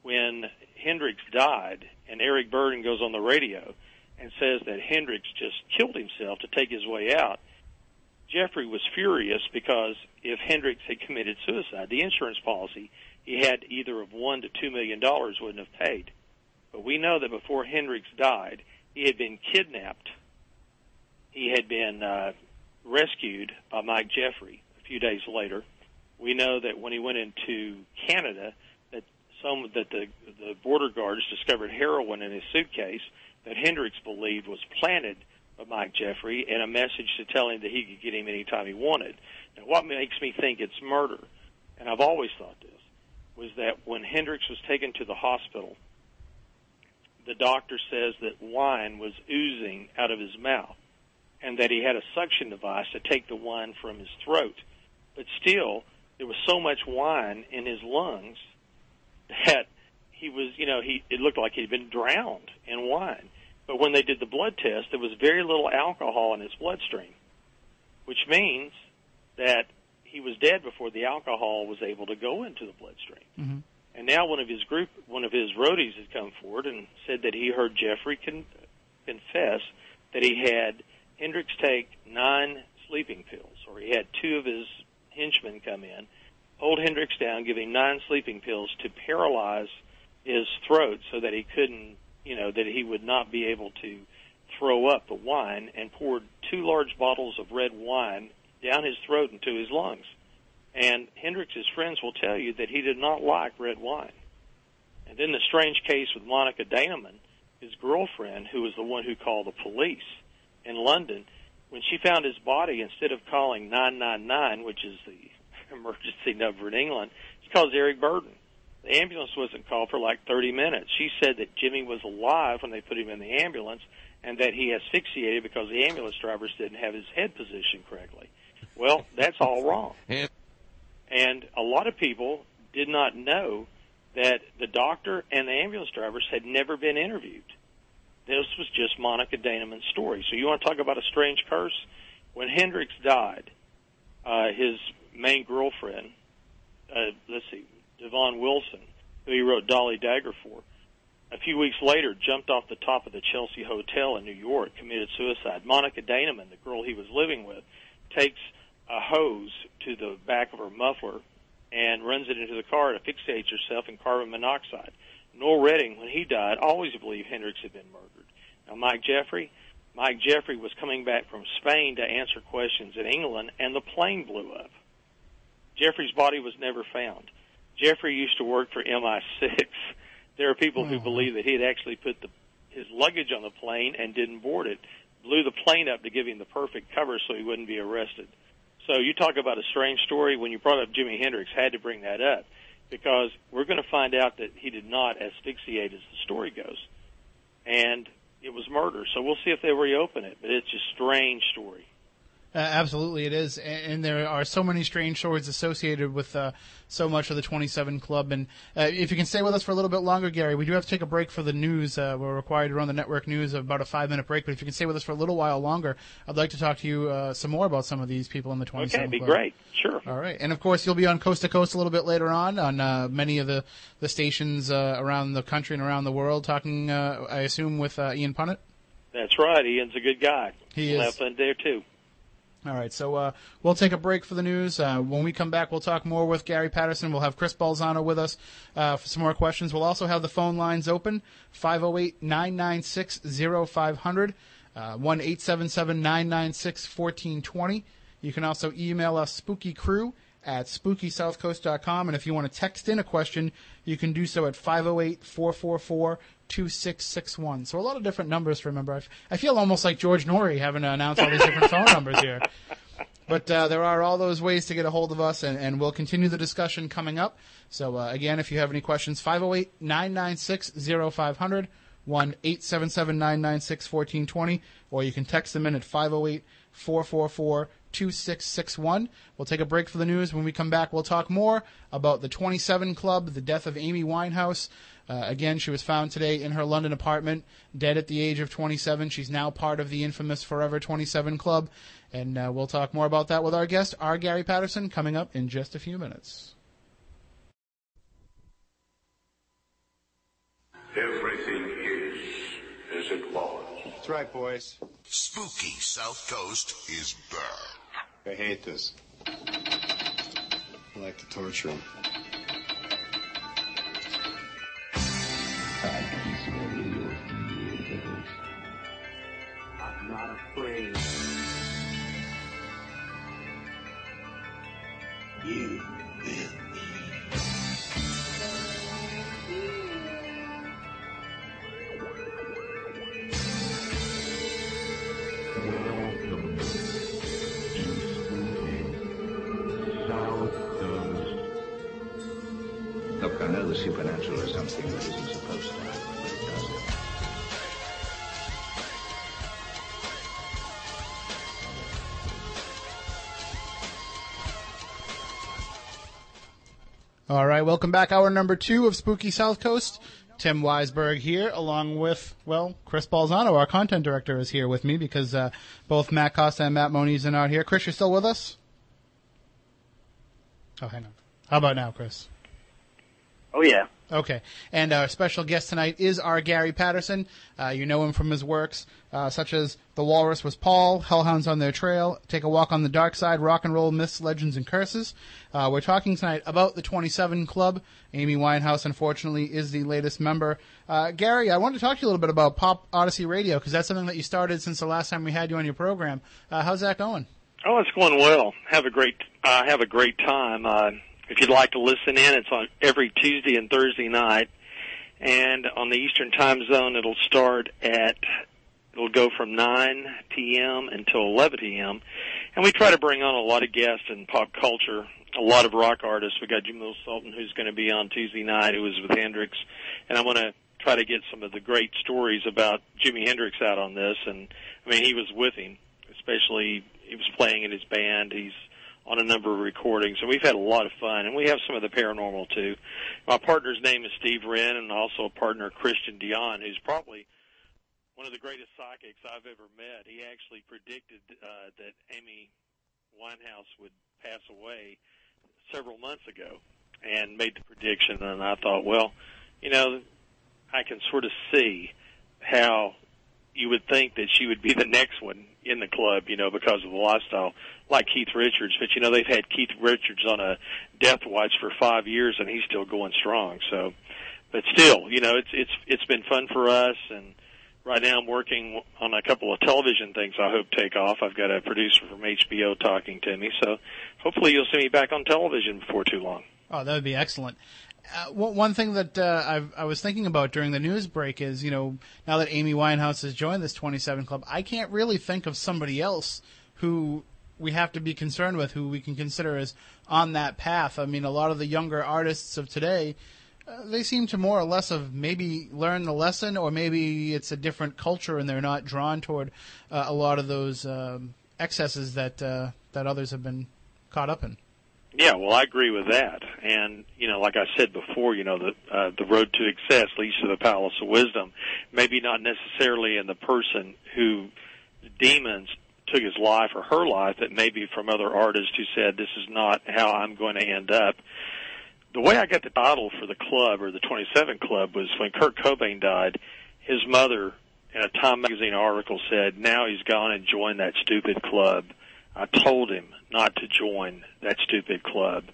when Hendrix died and Eric Burdon goes on the radio and says that Hendrix just killed himself to take his way out, Jeffery was furious because if Hendrix had committed suicide, the insurance policy he had either of one to two million dollars wouldn't have paid. But we know that before Hendrix died, he had been kidnapped. He had been uh, rescued by Mike Jeffery a few days later. We know that when he went into Canada, that some that the the border guards discovered heroin in his suitcase that Hendrix believed was planted by Mike Jeffery and a message to tell him that he could get him anytime he wanted. Now, what makes me think it's murder, and I've always thought this, was that when Hendrix was taken to the hospital, the doctor says that wine was oozing out of his mouth and that he had a suction device to take the wine from his throat. But still, there was so much wine in his lungs that he was, you know, he it looked like he'd been drowned in wine. But when they did the blood test, there was very little alcohol in his bloodstream, which means that he was dead before the alcohol was able to go into the bloodstream. Mm-hmm. And now one of his group, one of his roadies, has come forward and said that he heard Jeffery con- confess that he had Hendrix take nine sleeping pills, or he had two of his henchmen come in, hold Hendrix down, him nine sleeping pills to paralyze his throat so that he couldn't, you know, that he would not be able to throw up the wine, and poured two large bottles of red wine down his throat into his lungs. And Hendrix's friends will tell you that he did not like red wine. And then the strange case with Monika Dannemann, his girlfriend, who was the one who called the police in London, when she found his body, instead of calling 999, which is the [LAUGHS] emergency number in England, she calls Eric Burdon. The ambulance wasn't called for like 30 minutes. She said that Jimi was alive when they put him in the ambulance and that he asphyxiated because the ambulance drivers didn't have his head positioned correctly. Well, that's all [LAUGHS] wrong. And a lot of people did not know that the doctor and the ambulance drivers had never been interviewed. This was just Monika Dannemann's story. So you want to talk about a strange curse? When Hendrix died, uh, his main girlfriend, uh, let's see, Devon Wilson, who he wrote Dolly Dagger for, a few weeks later jumped off the top of the Chelsea Hotel in New York, committed suicide. Monika Dannemann, the girl he was living with, takes a hose to the back of her muffler and runs it into the car to fixate herself in carbon monoxide. Noel Redding, when he died, always believed Hendrix had been murdered. Now, Mike Jeffery, Mike Jeffery was coming back from Spain to answer questions in England, and the plane blew up. Jeffery's body was never found. Jeffery used to work for MI6. [LAUGHS] There are people who oh. believe that he had actually put the, his luggage on the plane and didn't board it, blew the plane up to give him the perfect cover so he wouldn't be arrested. So you talk about a strange story. When you brought up Jimi Hendrix, had to bring that up because we're going to find out that he did not asphyxiate as the story goes, and it was murder. So we'll see if they reopen it. But it's a strange story. Uh, absolutely, it is, and, and there are so many strange stories associated with uh, so much of the 27 Club. And uh, if you can stay with us for a little bit longer, Gary, we do have to take a break for the news. Uh, we're required to run the network news of about a five-minute break. But if you can stay with us for a little while longer, I'd like to talk to you uh, some more about some of these people in the 27 Okay, be great. Sure. All right, and of course you'll be on Coast to Coast a little bit later on on uh, many of the the stations uh, around the country and around the world, talking, uh, I assume, with uh, Ian Punnett. That's right. Ian's a good guy. He is. Left in there too. All right, so uh, we'll take a break for the news. Uh, when we come back, we'll talk more with Gary Patterson. We'll have Chris Balzano with us uh, for some more questions. We'll also have the phone lines open 508 996 0500, 1 877 996 1420. You can also email us spookycrew at spookysouthcoast.com. And if you want to text in a question, you can do so at 508 444 2661. So a lot of different numbers to remember. I, f- I feel almost like George Noory having to announce all these different phone numbers here. [LAUGHS] But uh, there are all those ways to get a hold of us, and, and we'll continue the discussion coming up. So, uh, again, if you have any questions, 508 996 0500, 1 877 996 1420, or you can text them in at 508 444 2661. We'll take a break for the news. When we come back, we'll talk more about the 27 Club, the death of Amy Winehouse. Uh, again, she was found today in her London apartment, dead at the age of 27. She's now part of the infamous Forever 27 Club. And uh, we'll talk more about that with our guest, R. Gary Patterson, coming up in just a few minutes. Everything is as it was. That's right, boys. Spooky South Coast is back. I hate this. I like to torture him. Not afraid. All right, welcome back. Hour number two of Spooky South Coast. Tim Weisberg here, along with, well, Chris Balzano, our content director, is here with me because uh, both Matt Costa and Matt Moniz are not here. Chris, you're still with us? Oh, hang on. How about now, Chris? Oh yeah. Okay. And our special guest tonight is R. Gary Patterson. Uh, you know him from his works, uh, such as The Walrus Was Paul, Hellhounds on Their Trail, Take a Walk on the Dark Side, Rock and Roll Myths, Legends, and Curses. Uh, we're talking tonight about the 27 Club. Amy Winehouse, unfortunately, is the latest member. Uh, Gary, I wanted to talk to you a little bit about Pop Odyssey Radio, because that's something that you started since the last time we had you on your program. Uh, how's that going? Oh, it's going well. Have a great, uh, have a great time. If you'd like to listen in, it's on every Tuesday and Thursday night. And on the Eastern Time Zone, it'll start at, it'll go from 9 p.m. until 11 p.m. And we try to bring on a lot of guests in pop culture, a lot of rock artists. We got Jamil Sultan, who's going to be on Tuesday night, who was with Hendrix. And I'm going to try to get some of the great stories about Jimi Hendrix out on this. And, I mean, he was with him, especially, he was playing in his band. He's, on a number of recordings, and we've had a lot of fun. And we have some of the paranormal too. My partner's name is Steve Wren, and also a partner Christian Dion, who's probably one of the greatest psychics I've ever met. He actually predicted uh, that Amy Winehouse would pass away several months ago, and made the prediction. And I thought, well, you know, I can sort of see how you would think that she would be the next one in the club, you know, because of the lifestyle, like Keith Richards. But you know, they've had Keith Richards on a death watch for five years, and he's still going strong. So, but still, you know, it's it's it's been fun for us, and right now I'm working on a couple of television things. I hope take off. I've got a producer from HBO talking to me, so hopefully you'll see me back on television before too long. Oh, that would be excellent. Uh, one thing that uh, I was thinking about during the news break is, you know, now that Amy Winehouse has joined this 27 Club, I can't really think of somebody else who we have to be concerned with, who we can consider as on that path. I mean, a lot of the younger artists of today, uh, they seem to more or less have maybe learned the lesson, or maybe it's a different culture and they're not drawn toward uh, a lot of those um, excesses that uh, that others have been caught up in. Yeah, well, I agree with that. And you know, like I said before, you know, the uh, the road to success leads to the palace of wisdom. Maybe not necessarily in the person who demons took his life or her life, but maybe from other artists who said, "This is not how I'm going to end up." The way I got the title for the club or the 27 Club was when Kurt Cobain died. His mother, in a Time magazine article, said, "Now he's gone and joined that stupid club." I told him not to join that stupid club.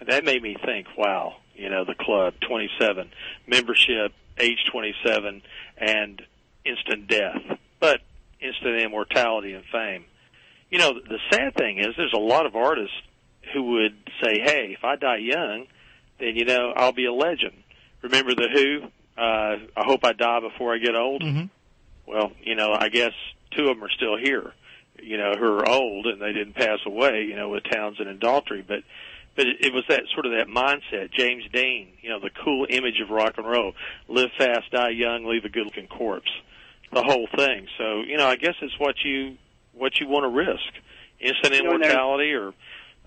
And that made me think, wow, you know, the club, 27, membership, age 27, and instant death, but instant immortality and fame. You know, the sad thing is there's a lot of artists who would say, hey, if I die young, then, you know, I'll be a legend. Remember The Who? Uh, I hope I die before I get old. Mm-hmm. Well, you know, I guess two of them are still here you know, who are old and they didn't pass away, you know, with Townshend and Daltrey, but but it, it was that sort of that mindset. James Dean, you know, the cool image of rock and roll: live fast, die young, leave a good-looking corpse. The whole thing. So, you know, I guess it's what you what you want to risk: instant immortality, or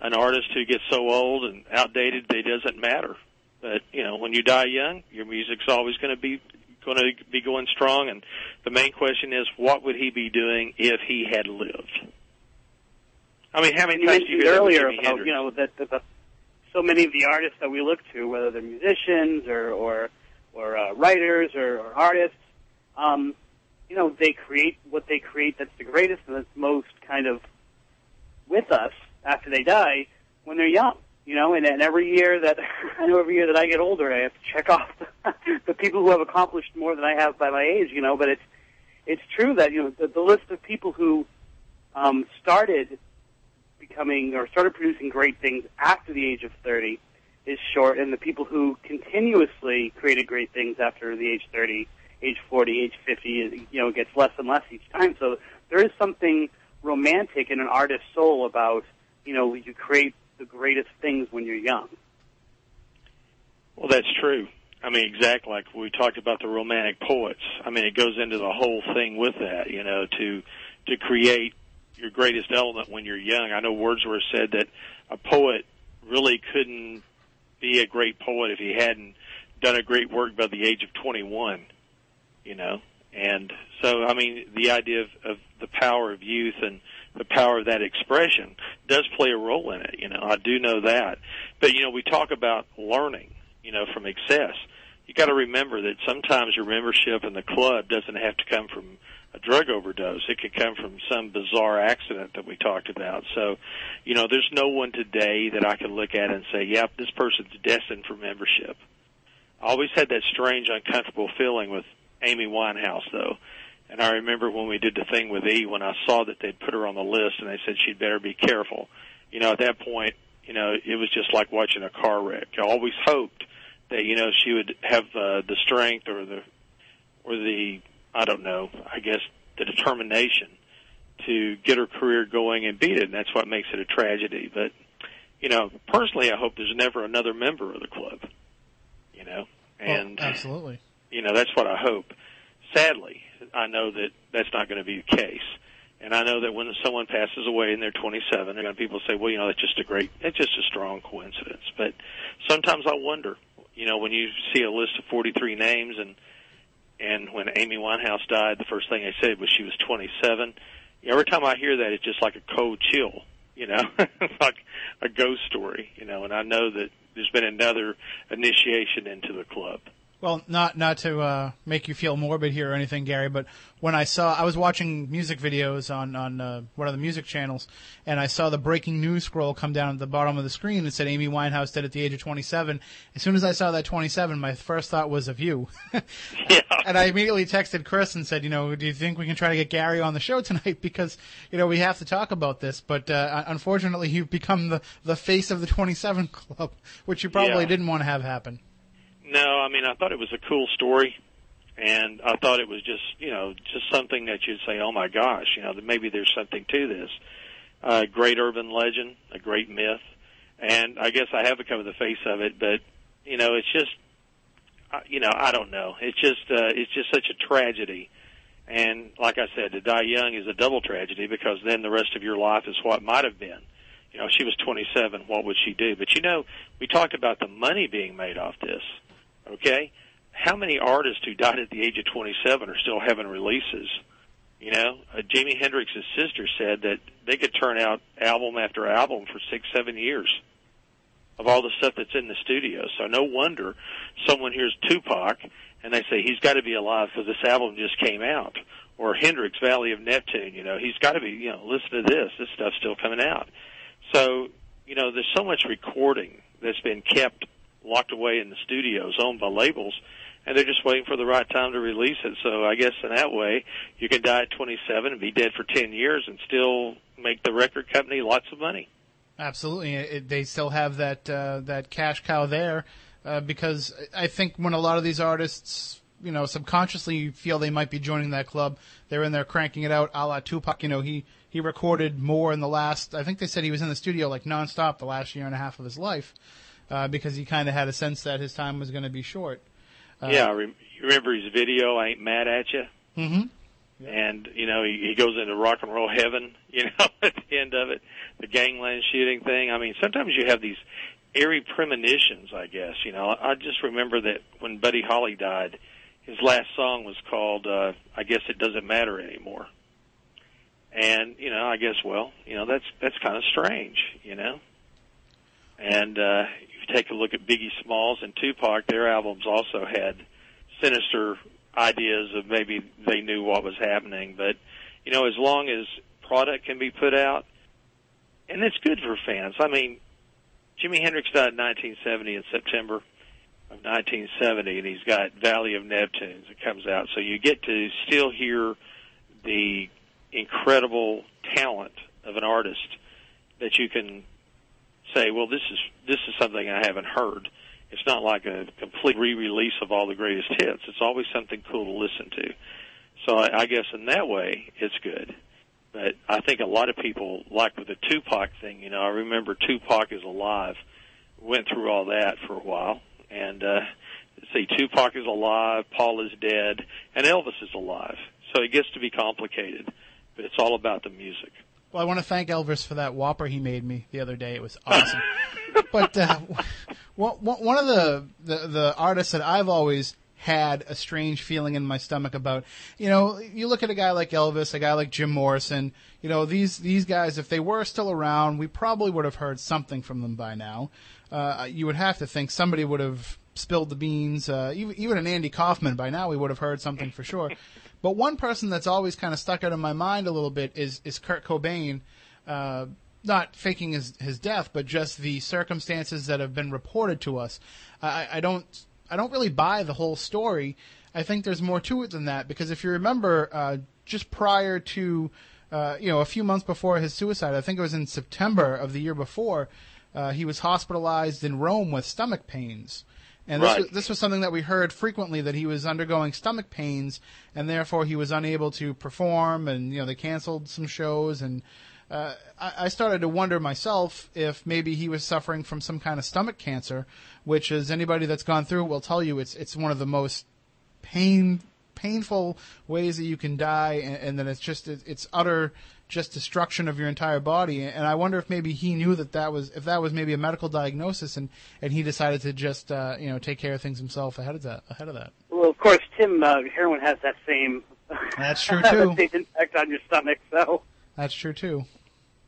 an artist who gets so old and outdated they doesn't matter. But you know, when you die young, your music's always going to be going to be going strong. And the main question is, what would he be doing if he had lived? I mean, how many you times mentioned you hear earlier about you know that, that, that so many of the artists that we look to, whether they're musicians or or or uh, writers or, or artists, um, you know, they create what they create that's the greatest and that's most kind of with us after they die when they're young. You know, and, and every year that [LAUGHS] I know every year that I get older, I have to check off the, [LAUGHS] the people who have accomplished more than I have by my age. You know, but it's it's true that you know the, the list of people who um, started becoming or started producing great things after the age of 30 is short, and the people who continuously created great things after the age 30, age 40, age 50, you know, gets less and less each time. So there is something romantic in an artist's soul about, you know, you create the greatest things when you're young. Well, that's true. I mean, exactly like we talked about the romantic poets. I mean, it goes into the whole thing with that, you know, to to create your greatest element when you're young. I know Wordsworth said that a poet really couldn't be a great poet if he hadn't done a great work by the age of 21. You know, and so I mean, the idea of, of the power of youth and the power of that expression does play a role in it. You know, I do know that. But you know, we talk about learning. You know, from excess. You got to remember that sometimes your membership in the club doesn't have to come from a drug overdose. It could come from some bizarre accident that we talked about. So, you know, there's no one today that I can look at and say, "Yep, this person's destined for membership." I always had that strange, uncomfortable feeling with Amy Winehouse, though. And I remember when we did the thing with E, when I saw that they'd put her on the list and they said she'd better be careful. You know, at that point, you know, it was just like watching a car wreck. I always hoped that you know she would have uh, the strength or the or the I don't know I guess the determination to get her career going and beat it, and that's what makes it a tragedy. But you know, personally, I hope there's never another member of the club. You know, and oh, absolutely, you know that's what I hope. Sadly, I know that that's not going to be the case. And I know that when someone passes away and they're 27, and people say, "Well, you know, that's just a great, that's just a strong coincidence." But sometimes I wonder, you know, when you see a list of 43 names and and when Amy Winehouse died, the first thing I said was she was 27. Every time I hear that, it's just like a cold chill, you know, [LAUGHS] like a ghost story, you know. And I know that there's been another initiation into the club. Well, not not to uh, make you feel morbid here or anything, Gary, but when I saw, I was watching music videos on on uh, one of the music channels, and I saw the breaking news scroll come down at the bottom of the screen and said Amy Winehouse dead at the age of 27. As soon as I saw that 27, my first thought was of you. [LAUGHS] yeah. And I immediately texted Chris and said, you know, do you think we can try to get Gary on the show tonight [LAUGHS] because you know we have to talk about this, but uh, unfortunately you've become the the face of the 27 [LAUGHS] club, which you probably Yeah. didn't want to have happen. No, I mean I thought it was a cool story, and I thought it was just you know just something that you'd say, oh my gosh, you know that maybe there's something to this. Uh, great urban legend, a great myth, and I guess I have become the face of it. But you know, it's just you know I don't know. It's just uh, it's just such a tragedy. And like I said, to die young is a double tragedy because then the rest of your life is what might have been. You know, she was 27. What would she do? But you know, we talked about the money being made off this. Okay, how many artists who died at the age of 27 are still having releases? You know, uh, Jimi Hendrix's sister said that they could turn out album after album for six, seven years of all the stuff that's in the studio. So no wonder someone hears Tupac and they say he's got to be alive because this album just came out. Or Hendrix, Valley of Neptune. You know, he's got to be. You know, listen to this. This stuff's still coming out. So you know, there's so much recording that's been kept locked away in the studios, owned by labels, and they're just waiting for the right time to release it. So I guess in that way, you can die at 27 and be dead for 10 years and still make the record company lots of money. Absolutely, it, they still have that uh, that cash cow there uh, because I think when a lot of these artists, you know, subconsciously feel they might be joining that club, they're in there cranking it out, a la Tupac. You know, he he recorded more in the last. I think they said he was in the studio like nonstop the last year and a half of his life uh, because he kind of had a sense that his time was going to be short. Uh, yeah, you remember his video? I ain't mad at you. Mm-hmm. and you know he, he goes into rock and roll heaven. [LAUGHS] You know, at the end of it, the gangland shooting thing. I mean, sometimes you have these eerie premonitions. I guess you know. I just remember that when Buddy Holly died, his last song was called uh, "I Guess It Doesn't Matter Anymore." And you know, I guess well, you know, that's that's kind of strange, you know. And uh, you take a look at Biggie Smalls and Tupac, their albums also had sinister ideas of maybe they knew what was happening. But you know, as long as product can be put out, and it's good for fans. I mean, Jimi Hendrix died in 1970 in September of 1970, and he's got Valley of Neptunes that comes out. So you get to still hear the incredible talent of an artist that you can say, well, this is this is something I haven't heard. It's not like a complete re-release of all the greatest hits. It's always something cool to listen to. So I, I guess in that way, it's good. But I think a lot of people, like with the Tupac thing, you know, I remember Tupac is alive. Went through all that for a while, and uh, see, Tupac is alive, Paul is dead, and Elvis is alive. So it gets to be complicated, but it's all about the music. Well, I want to thank Elvis for that Whopper he made me the other day. It was awesome. [LAUGHS] but uh, one one of the, the the artists that I've always had a strange feeling in my stomach about. You know, you look at a guy like Elvis, a guy like Jim Morrison. You know, these these guys, if they were still around, we probably would have heard something from them by now. Uh, you would have to think somebody would have spilled the beans. Uh, even even an Andy Kaufman by now, we would have heard something for sure. But one person that's always kind of stuck out in my mind a little bit is is Kurt Cobain. Uh, not faking his his death, but just the circumstances that have been reported to us. I, I don't I don't really buy the whole story. I think there's more to it than that because if you remember, uh, just prior to uh, you know a few months before his suicide, I think it was in September of the year before, uh, he was hospitalized in Rome with stomach pains. And this, Right. was, this was something that we heard frequently that he was undergoing stomach pains, and therefore he was unable to perform, and you know they canceled some shows, and uh, I, I started to wonder myself if maybe he was suffering from some kind of stomach cancer, which, as anybody that's gone through it will tell you, it's it's one of the most pain painful ways that you can die, and, and then it's just it, it's utter just destruction of your entire body. And I wonder if maybe he knew that that was if that was maybe a medical diagnosis, and and he decided to just uh, you know take care of things himself ahead of that ahead of that. Well, of course, Tim, uh, heroin has that same [LAUGHS] That's true [LAUGHS] too. same impact on your stomach. So That's true too.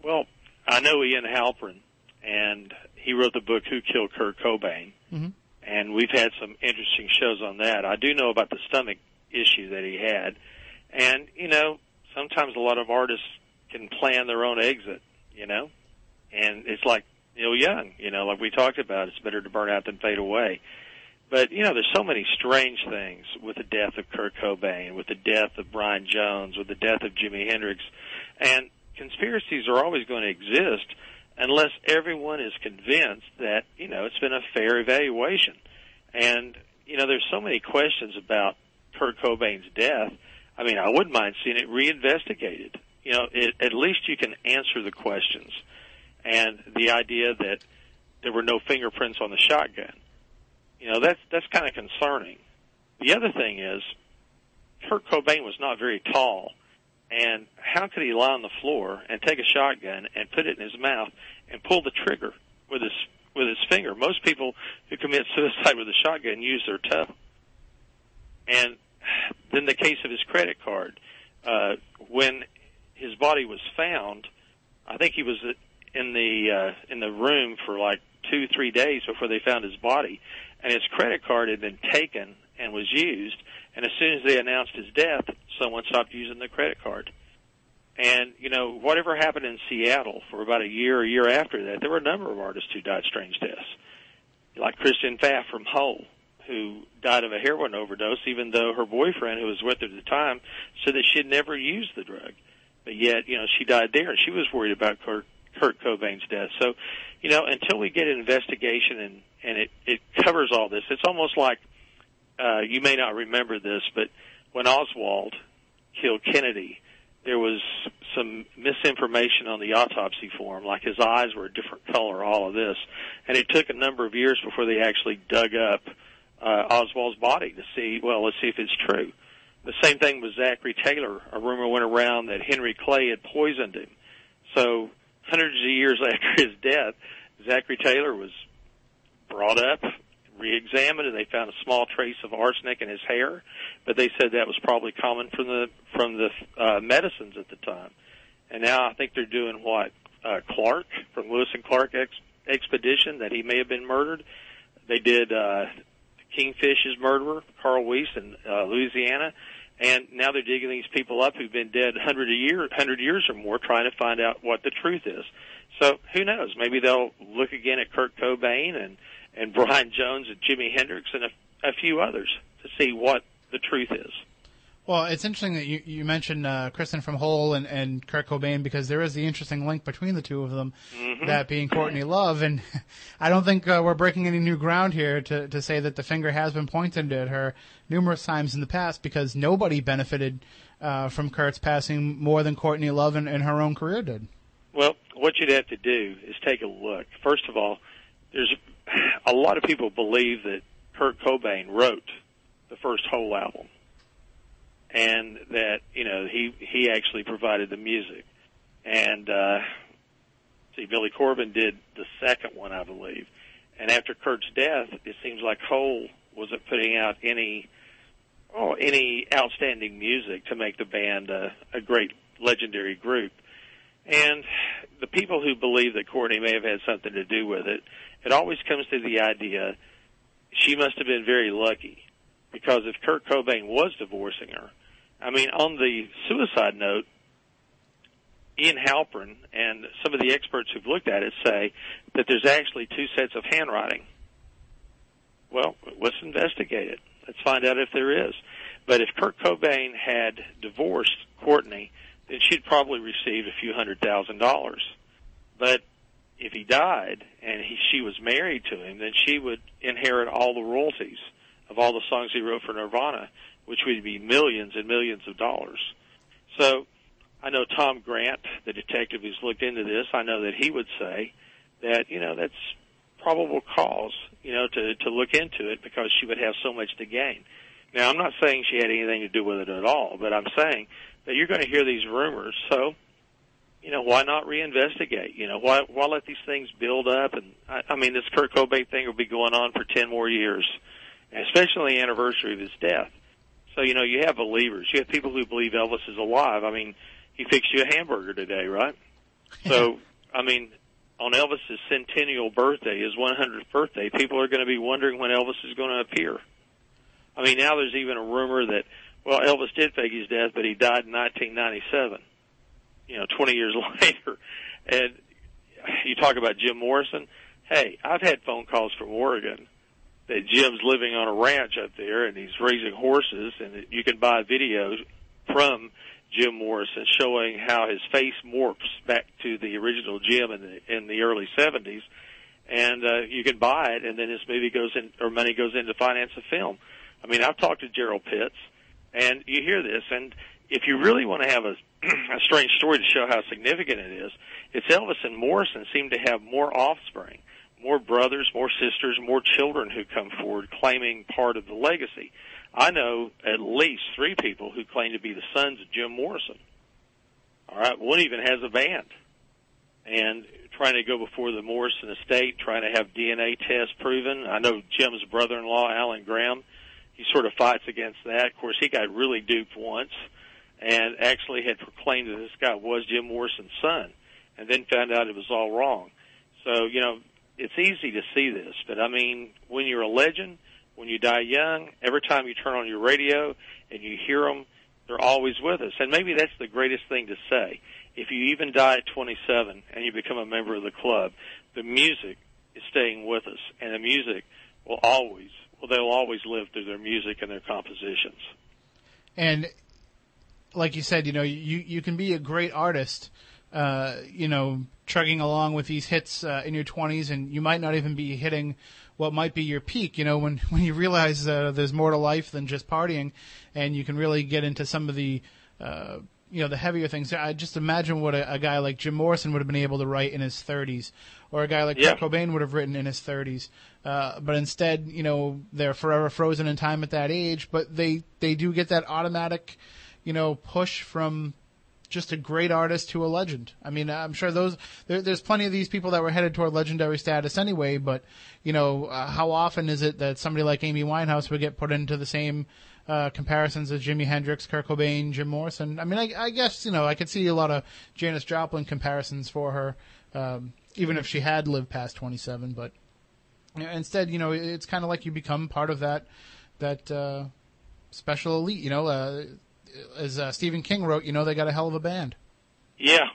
Well, I know Ian Halpern, and he wrote the book "Who Killed Kurt Cobain," Mhm. and we've had some interesting shows on that. I do know about the stomach issue that he had, and you know, sometimes a lot of artists can plan their own exit, you know, and it's like Neil Young, you know, like we talked about, it's better to burn out than fade away. But you know, there's so many strange things with the death of Kurt Cobain, with the death of Brian Jones, with the death of Jimi Hendrix, and conspiracies are always going to exist unless everyone is convinced that you know it's been a fair evaluation. And you know, there's so many questions about Kurt Cobain's death. I mean, I wouldn't mind seeing it reinvestigated. You know, it, at least you can answer the questions. And the idea that there were no fingerprints on the shotgun, you know, that's that's kind of concerning. The other thing is, Kurt Cobain was not very tall, and how could he lie on the floor and take a shotgun and put it in his mouth and pull the trigger with his with his finger? Most people who commit suicide with a shotgun use their toe. And then the case of his credit card, uh, when his body was found, I think he was in the uh, in the room for like two three days before they found his body, and his credit card had been taken and was used. And as soon as they announced his death, someone stopped using the credit card. And you know whatever happened in Seattle for about a year, a year after that, there were a number of artists who died strange deaths, like Kristen Pfaff from Hole, who died of a heroin overdose, even though her boyfriend, who was with her at the time, said that she had never used the drug. But yet, you know, she died there, and she was worried about Kurt, Kurt Cobain's death. So, you know, until we get an investigation and and it it covers all this, it's almost like uh, you may not remember this, but when Oswald killed Kennedy, there was some misinformation on the autopsy form, like his eyes were a different color, all of this, and it took a number of years before they actually dug up uh, Oswald's body to see, well, let's see if it's true. The same thing with Zachary Taylor. A rumor went around that Henry Clay had poisoned him. So hundreds of years [LAUGHS] after his death, Zachary Taylor was brought up, re-examined, and they found a small trace of arsenic in his hair. But they said that was probably common from the from the uh, medicines at the time. And now I think they're doing what uh, Clark from Lewis and Clark ex- expedition that he may have been murdered. They did uh, Kingfish's murderer, Carl Weiss, in uh, Louisiana, and now they're digging these people up who've been dead hundred a year, hundred years or more, trying to find out what the truth is. So who knows? Maybe they'll look again at Kurt Cobain and and Brian Jones and Jimi Hendrix and a, a few others to see what the truth is. Well, it's interesting that you, you mentioned uh, Kristen from Hole and, and Kurt Cobain because there is the interesting link between the two of them, that being Courtney Love. And [LAUGHS] I don't think uh, we're breaking any new ground here to, to say that the finger has been pointed at her numerous times in the past because nobody benefited uh, from Kurt's passing more than Courtney Love and, and her own career did. Well, what you'd have to do is take a look. First of all, there's a lot of people believe that Kurt Cobain wrote the first Hole album, and that you know he he actually provided the music. And uh, see, Billy Corgan did the second one, I believe. And after Kurt's death, it seems like Hole wasn't putting out any oh any outstanding music to make the band a, a great legendary group. And the people who believe that Courtney may have had something to do with it, it always comes to the idea she must have been very lucky because if Kurt Cobain was divorcing her, I mean, on the suicide note, Ian Halpern and some of the experts who've looked at it say that there's actually two sets of handwriting. Well, let's investigate it. Let's find out if there is. But if Kurt Cobain had divorced Courtney, then she'd probably receive a few hundred thousand dollars. But if he died and he, she was married to him, then she would inherit all the royalties of all the songs he wrote for Nirvana, which would be millions and millions of dollars. So I know Tom Grant, the detective who's looked into this, I know that he would say that, you know, that's probable cause, you know, to, to look into it because she would have so much to gain. Now, I'm not saying she had anything to do with it at all, but I'm saying that you're going to hear these rumors. So, you know, why not reinvestigate? You know, why why let these things build up? And I, I mean, this Kurt Cobain thing will be going on for ten more years, especially the anniversary of his death. So, you know, you have believers. You have people who believe Elvis is alive. I mean, he fixed you a hamburger today, right? [LAUGHS] so, I mean, on Elvis's centennial birthday, his 100th birthday, people are going to be wondering when Elvis is going to appear. I mean, now there's even a rumor that well, Elvis did fake his death, but he died in 1997. You know, 20 years [LAUGHS] later, and you talk about Jim Morrison. Hey, I've had phone calls from Oregon that Jim's living on a ranch up there and he's raising horses, and you can buy videos from Jim Morrison showing how his face morphs back to the original Jim in the in the early 70s, and uh, you can buy it, and then this movie goes in or money goes in to finance a film. I mean, I've talked to Gerald Pitts and you hear this, and if you really want to have a, [CLEARS THROAT] a strange story to show how significant it is, it's Elvis and Morrison seem to have more offspring, more brothers, more sisters, more children who come forward claiming part of the legacy. I know at least three people who claim to be the sons of Jim Morrison. All right, one even has a band, and trying to go before the Morrison estate, trying to have DNA tests proven. I know Jim's brother-in-law, Alan Graham he sort of fights against that. Of course, he got really duped once and actually had proclaimed that this guy was Jim Morrison's son and then found out it was all wrong. So, you know, it's easy to see this, but I mean, when you're a legend, when you die young, every time you turn on your radio and you hear them, they're always with us. And maybe that's the greatest thing to say. If you even die at 27 and you become a member of the club, the music is staying with us, and the music will always well, they'll always live through their music and their compositions. And like you said, you know, you you can be a great artist, uh, you know, trugging along with these hits uh, in your 20s, and you might not even be hitting what might be your peak. You know, when [LAUGHS] when you realize uh, there's more to life than just partying, and you can really get into some of the uh, you know the heavier things. I just imagine what a, a, guy like Jim Morrison would have been able to write in his 30s, or a guy like yeah. Kurt Cobain would have written in his 30s. Uh, but instead, you know, they're forever frozen in time at that age. But they they do get that automatic, you know, push from just a great artist to a legend. I mean, I'm sure those there, there's plenty of these people that were headed toward legendary status anyway. But you know, uh, how often is it that somebody like Amy Winehouse would get put into the same uh, comparisons as Jimi Hendrix, Kurt Cobain, Jim Morrison. I mean, I, I, guess you know I could see a lot of Janis Joplin comparisons for her, um, even if she had lived past 27. But instead, you know, it's kind of like you become part of that that uh, special elite. You know, uh, as uh, Stephen King wrote, you know, they got a hell of a band. Yeah,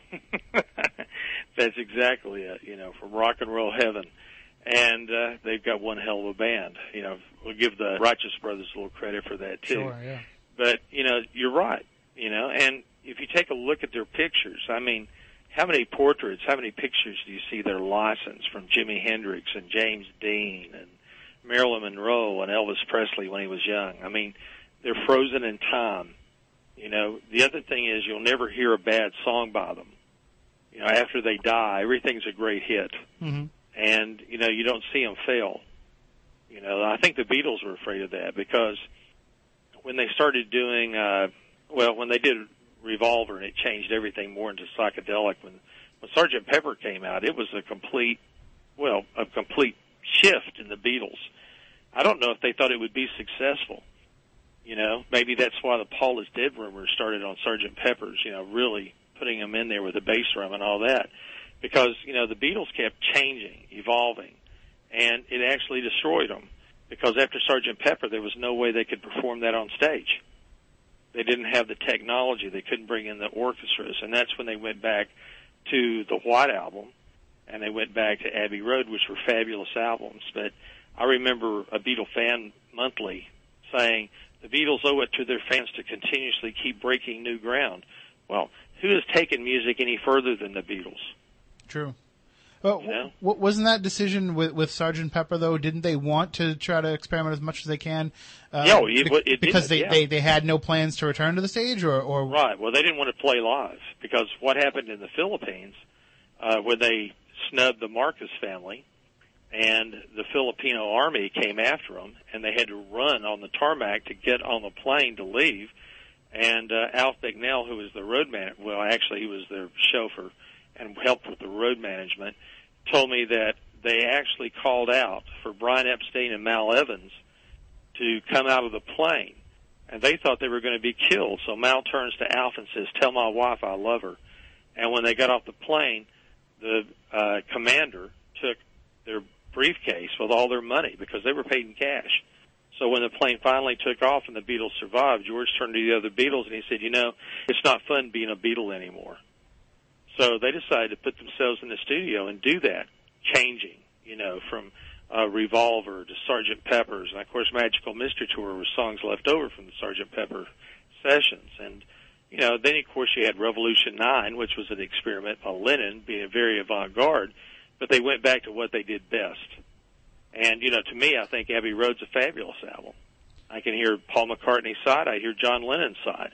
[LAUGHS] that's exactly it. You know, from rock and roll heaven and uh, they've got one hell of a band. You know, we'll give the Righteous Brothers a little credit for that too. Sure, yeah. But you know, you're right. You know, and if you take a look at their pictures, I mean, how many portraits, how many pictures do you see their license from Jimi Hendrix and James Dean and Marilyn Monroe and Elvis Presley when he was young? I mean, they're frozen in time. You know, the other thing is you'll never hear a bad song by them. You know, after they die, everything's a great hit. Mm-hmm and you know you don't see them fail. You know, I think the Beatles were afraid of that because when they started doing, uh, well, when they did Revolver and it changed everything more into psychedelic. When when Sergeant Pepper came out, it was a complete, well, a complete shift in the Beatles. I don't know if they thought it would be successful. You know, maybe that's why the Paul is dead rumor started on Sergeant Pepper's. You know, really putting him in there with the bass drum and all that, because you know the Beatles kept changing, evolving, and it actually destroyed them. Because after Sergeant Pepper, there was no way they could perform that on stage. They didn't have the technology. They couldn't bring in the orchestras, and that's when they went back to the White Album, and they went back to Abbey Road, which were fabulous albums. But I remember a Beatle fan monthly saying the Beatles owe it to their fans to continuously keep breaking new ground. Well, who has taken music any further than the Beatles? True. Well, You know? w- wasn't that decision with with Sergeant Pepper though? Didn't they want to try to experiment as much as they can? Uh, well, it- it because did, they, yeah. they they had no plans to return to the stage, or or Right. Well, they didn't want to play live because what happened in the Philippines uh, when they snubbed the Marcos family and the Filipino army came after them and they had to run on the tarmac to get on the plane to leave. And uh, Alf Bicknell, who was the road man, well, actually he was their chauffeur and helped with the road management, told me that they actually called out for Brian Epstein and Mal Evans to come out of the plane and they thought they were going to be killed. So Mal turns to Alf and says, "Tell my wife I love her." And when they got off the plane, the uh, commander took their briefcase with all their money because they were paid in cash. So when the plane finally took off and the Beatles survived, George turned to the other Beatles and he said, "You know, it's not fun being a Beatle anymore." So they decided to put themselves in the studio and do that, changing, you know, from uh, Revolver to Sergeant Pepper's, and of course Magical Mystery Tour was songs left over from the Sergeant Pepper sessions, and you know then of course you had Revolution Nine, which was an experiment by Lennon, being very avant-garde, but they went back to what they did best. And you know, to me, I think Abbey Road's a fabulous album. I can hear Paul McCartney's side, I hear John Lennon's side,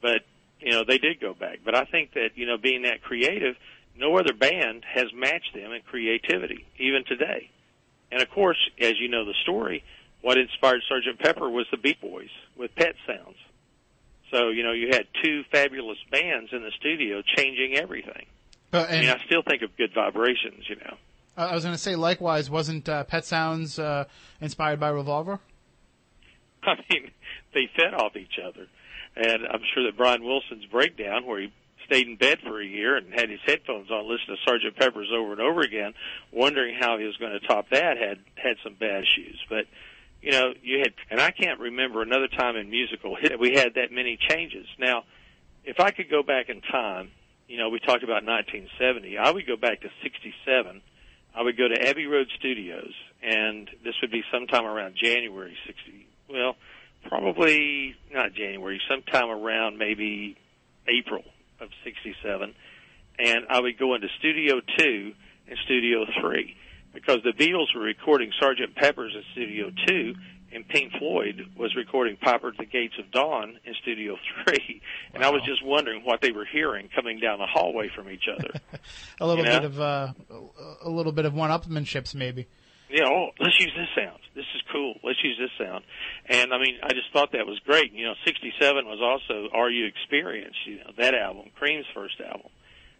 but you know they did go back. But I think that you know being that creative, no other band has matched them in creativity, even today. And of course, as you know the story, what inspired Sergeant Pepper was the Beach Boys with Pet Sounds. So you know you had two fabulous bands in the studio changing everything. But, I mean, I still think of Good Vibrations. You know, I was going to say, likewise, wasn't uh, Pet Sounds uh, inspired by Revolver? [LAUGHS] I mean, they fed off each other, and I'm sure that Brian Wilson's breakdown, where he stayed in bed for a year and had his headphones on, listening to Sergeant Pepper's over and over again, wondering how he was going to top that, had had some bad shoes. But you know, you had, and I can't remember another time in musical that we had that many changes. Now, if I could go back in time, you know, we talked about 1970. I would go back to 67. I would go to Abbey Road Studios, and this would be sometime around January 60. Well, probably not January, sometime around maybe April of 67. And I would go into Studio 2 and Studio 3 because the Beatles were recording Sergeant Pepper's in Studio 2 and Pink Floyd was recording Piper at the Gates of Dawn in Studio 3. [LAUGHS] And I was just wondering what they were hearing coming down the hallway from each other. [LAUGHS] A little You know? bit of uh, a little bit of one-upmanships, maybe. you know, oh, let's use this sound. This is cool. Let's use this sound. And I mean, I just thought that was great. You know, 67 was also Are You Experienced, you know, that album, Cream's first album.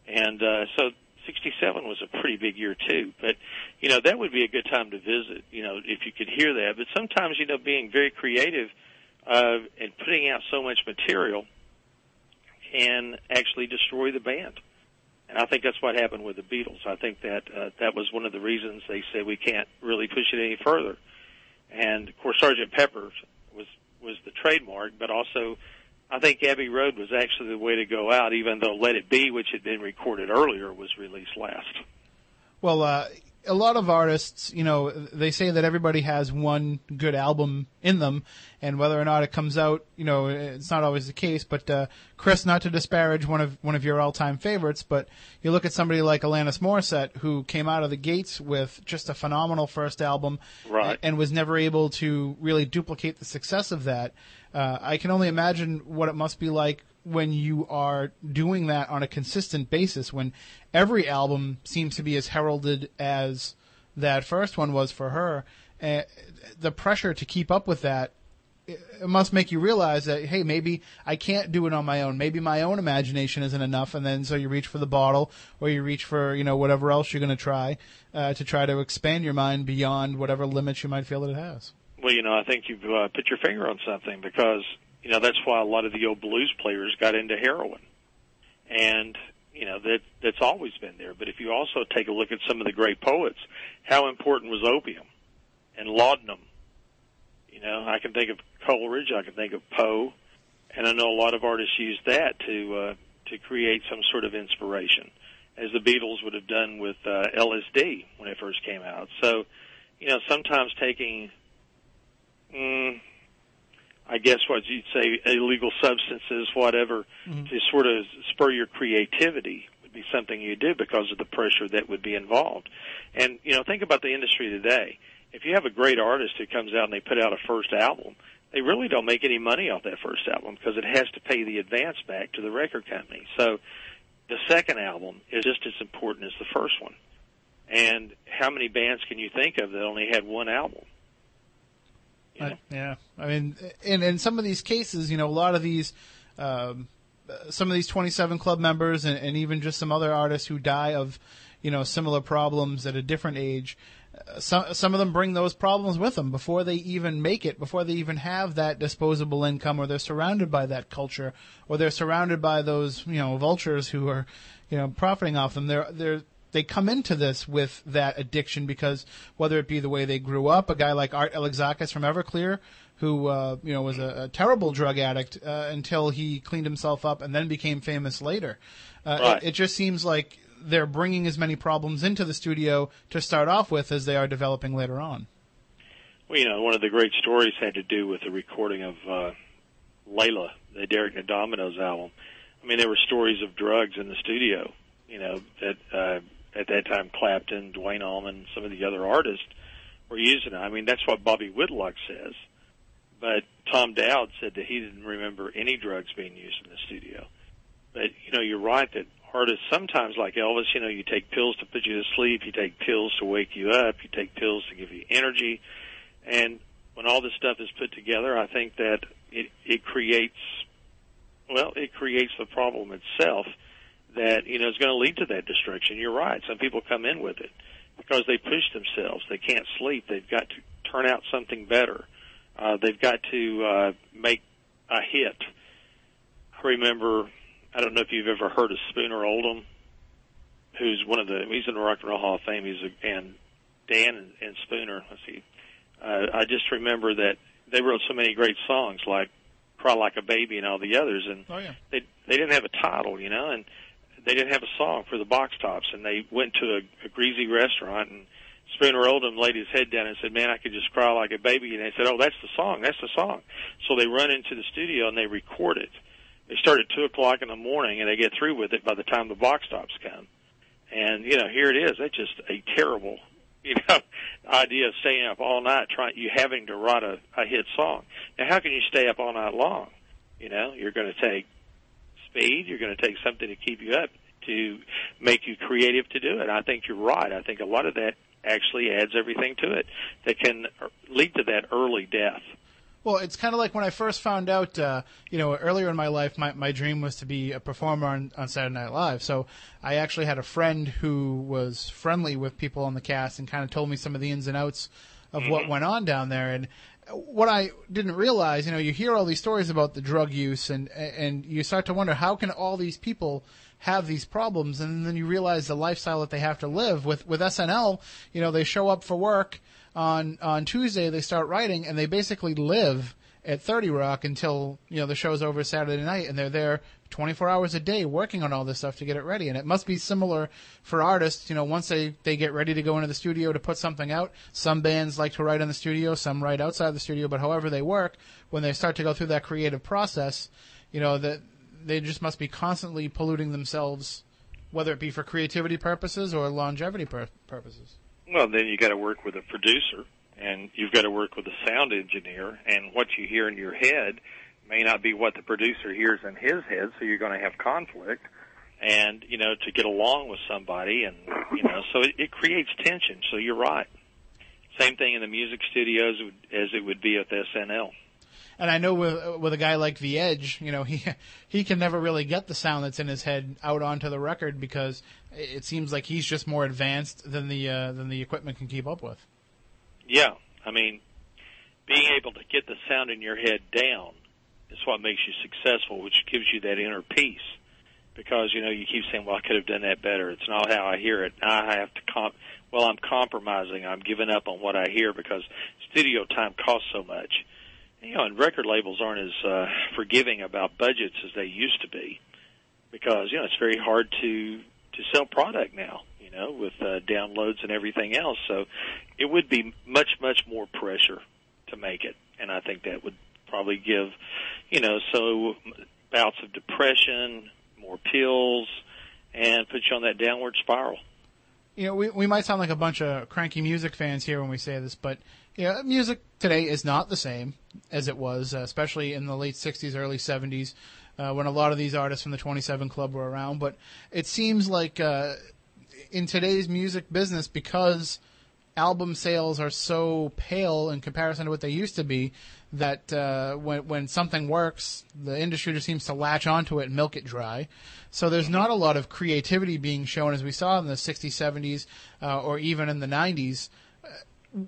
And, uh, so 67 was a pretty big year too. But, you know, that would be a good time to visit, you know, if you could hear that. But sometimes, you know, being very creative, uh, and putting out so much material can actually destroy the band. And I think that's what happened with the Beatles. I think that uh, that was one of the reasons they said we can't really push it any further. And of course, Sergeant Pepper was was the trademark, but also I think Abbey Road was actually the way to go out, even though Let It Be, which had been recorded earlier, was released last. Well, uh, a lot of artists, you know, they say that everybody has one good album in them, and whether or not it comes out, you know, it's not always the case. But uh, Chris, not to disparage one of one of your all-time favorites, but you look at somebody like Alanis Morissette, who came out of the gates with just a phenomenal first album, Right. and was never able to really duplicate the success of that. Uh, I can only imagine what it must be like when you are doing that on a consistent basis, when every album seems to be as heralded as that first one was for her. Uh, the pressure to keep up with that it must make you realize that hey maybe I can't do it on my own maybe my own imagination isn't enough and then so you reach for the bottle or you reach for you know whatever else you're going to try uh, to try to expand your mind beyond whatever limits you might feel that it has. Well, you know, I think you've uh, put your finger on something because you know that's why a lot of the old blues players got into heroin, and you know that that's always been there. But if you also take a look at some of the great poets, how important was opium and laudanum? You know, I can think of Coleridge, I can think of Poe, and I know a lot of artists use that to uh, to create some sort of inspiration, as the Beatles would have done with uh, LSD when it first came out. So, you know, sometimes taking, mm, I guess what you'd say, illegal substances, whatever, mm-hmm. to sort of spur your creativity would be something you do because of the pressure that would be involved. And you know, think about the industry today. If you have a great artist who comes out and they put out a first album, they really don't make any money off that first album because it has to pay the advance back to the record company. So the second album is just as important as the first one. And how many bands can you think of that only had one album? You know? I, yeah, I mean, in in some of these cases, you know, a lot of these, um, some of these twenty seven club members, and, and even just some other artists who die of, you know, similar problems at a different age. Uh, some some of them bring those problems with them before they even make it, before they even have that disposable income, or they're surrounded by that culture, or they're surrounded by those you know vultures who are, you know, profiting off them. They're they're they come into this with that addiction because whether it be the way they grew up, a guy like Art Alexakis from Everclear, who uh, you know was a, a terrible drug addict uh, until he cleaned himself up and then became famous later. Uh, right. it, it just seems like they're bringing as many problems into the studio to start off with as they are developing later on. Well, you know, one of the great stories had to do with the recording of uh, Layla, the Derek and Dominos album. I mean, there were stories of drugs in the studio, you know, that uh, at that time Clapton, Duane Allman, some of the other artists were using it. I mean, that's what Bobby Whitlock says. But Tom Dowd said that he didn't remember any drugs being used in the studio. But, you know, you're right that artists sometimes like Elvis, you know, you take pills to put you to sleep, you take pills to wake you up, you take pills to give you energy. And when all this stuff is put together, I think that it, it creates, well, it creates the problem itself that you know is going to lead to that destruction. You're right. Some people come in with it because they push themselves. They can't sleep. They've got to turn out something better. Uh, they've got to uh, make a hit. I remember. I don't know if you've ever heard of Spooner Oldham, who's one of the. He's in the Rock and Roll Hall of Fame. He's a, and Dan and, and Spooner. Let's see. Uh, I just remember that they wrote so many great songs like "Cry Like a Baby" and all the others, and oh, yeah. they they didn't have a title, you know, and they didn't have a song for the box tops, and they went to a, a greasy restaurant and Spooner Oldham laid his head down and said, "Man, I could just cry like a baby." And they said, "Oh, that's the song. That's the song." So they run into the studio and they record it. They start at two o'clock in the morning and they get through with it by the time the box tops come. And you know, here it is. That's just a terrible, [LAUGHS] you know, idea of staying up all night trying you having to write a, a hit song. Now, how can you stay up all night long? You know, you're going to take speed. You're going to take something to keep you up to make you creative to do it. I think you're right. I think a lot of that actually adds everything to it that can lead to that early death. Well, it's kind of like when I first found out, uh, you know, earlier in my life, my, my dream was to be a performer on, on Saturday Night Live. So I actually had a friend who was friendly with people on the cast and kind of told me some of the ins and outs of mm-hmm. what went on down there. And what I didn't realize, you know, you hear all these stories about the drug use, and and you start to wonder how can all these people have these problems, and then you realize the lifestyle that they have to live with with SNL. You know, they show up for work on on Tuesday, they start writing, and they basically live at 30 Rock until you know the show's over Saturday night, and they're there 24 hours a day working on all this stuff to get it ready. And it must be similar for artists. You know, once they they get ready to go into the studio to put something out, some bands like to write in the studio, some write outside the studio. But however they work, when they start to go through that creative process, you know that they just must be constantly polluting themselves, whether it be for creativity purposes or longevity pur- purposes. Well, then you got to work with a producer and you've got to work with a sound engineer and what you hear in your head may not be what the producer hears in his head so you're going to have conflict. And you know to get along with somebody and you know so it, it creates tension. So you're right. Same thing in the music studios as it would be at SNL and I know with with a guy like the Edge, you know, [LAUGHS] he he can never really get the sound that's in his head out onto the record because it seems like he's just more advanced than the uh, than the equipment can keep up with. Yeah, I mean, being able to get the sound in your head down is what makes you successful, which gives you that inner peace. Because you know you keep saying, "Well, I could have done that better." It's not how I hear it. Now I have to comp. Well, I'm compromising. I'm giving up on what I hear because studio time costs so much. You know, and record labels aren't as uh, forgiving about budgets as they used to be, because you know it's very hard to to sell product now. Know, with uh, downloads and everything else. So it would be much much more pressure to make it, and I think that would probably give, you know, so bouts of depression, more pills, and put you on that downward spiral. You know, we we might sound like a bunch of cranky music fans here when we say this, but you know, music today is not the same as it was, uh, especially in the late '60s, early '70s, uh, when a lot of these artists from the 27 Club were around. But it seems like uh, in today's music business, because album sales are so pale in comparison to what they used to be, that uh, when when something works, the industry just seems to latch onto it and milk it dry. So there's not a lot of creativity being shown as we saw in the 60s, 70s, uh, or even in the 90s. Uh,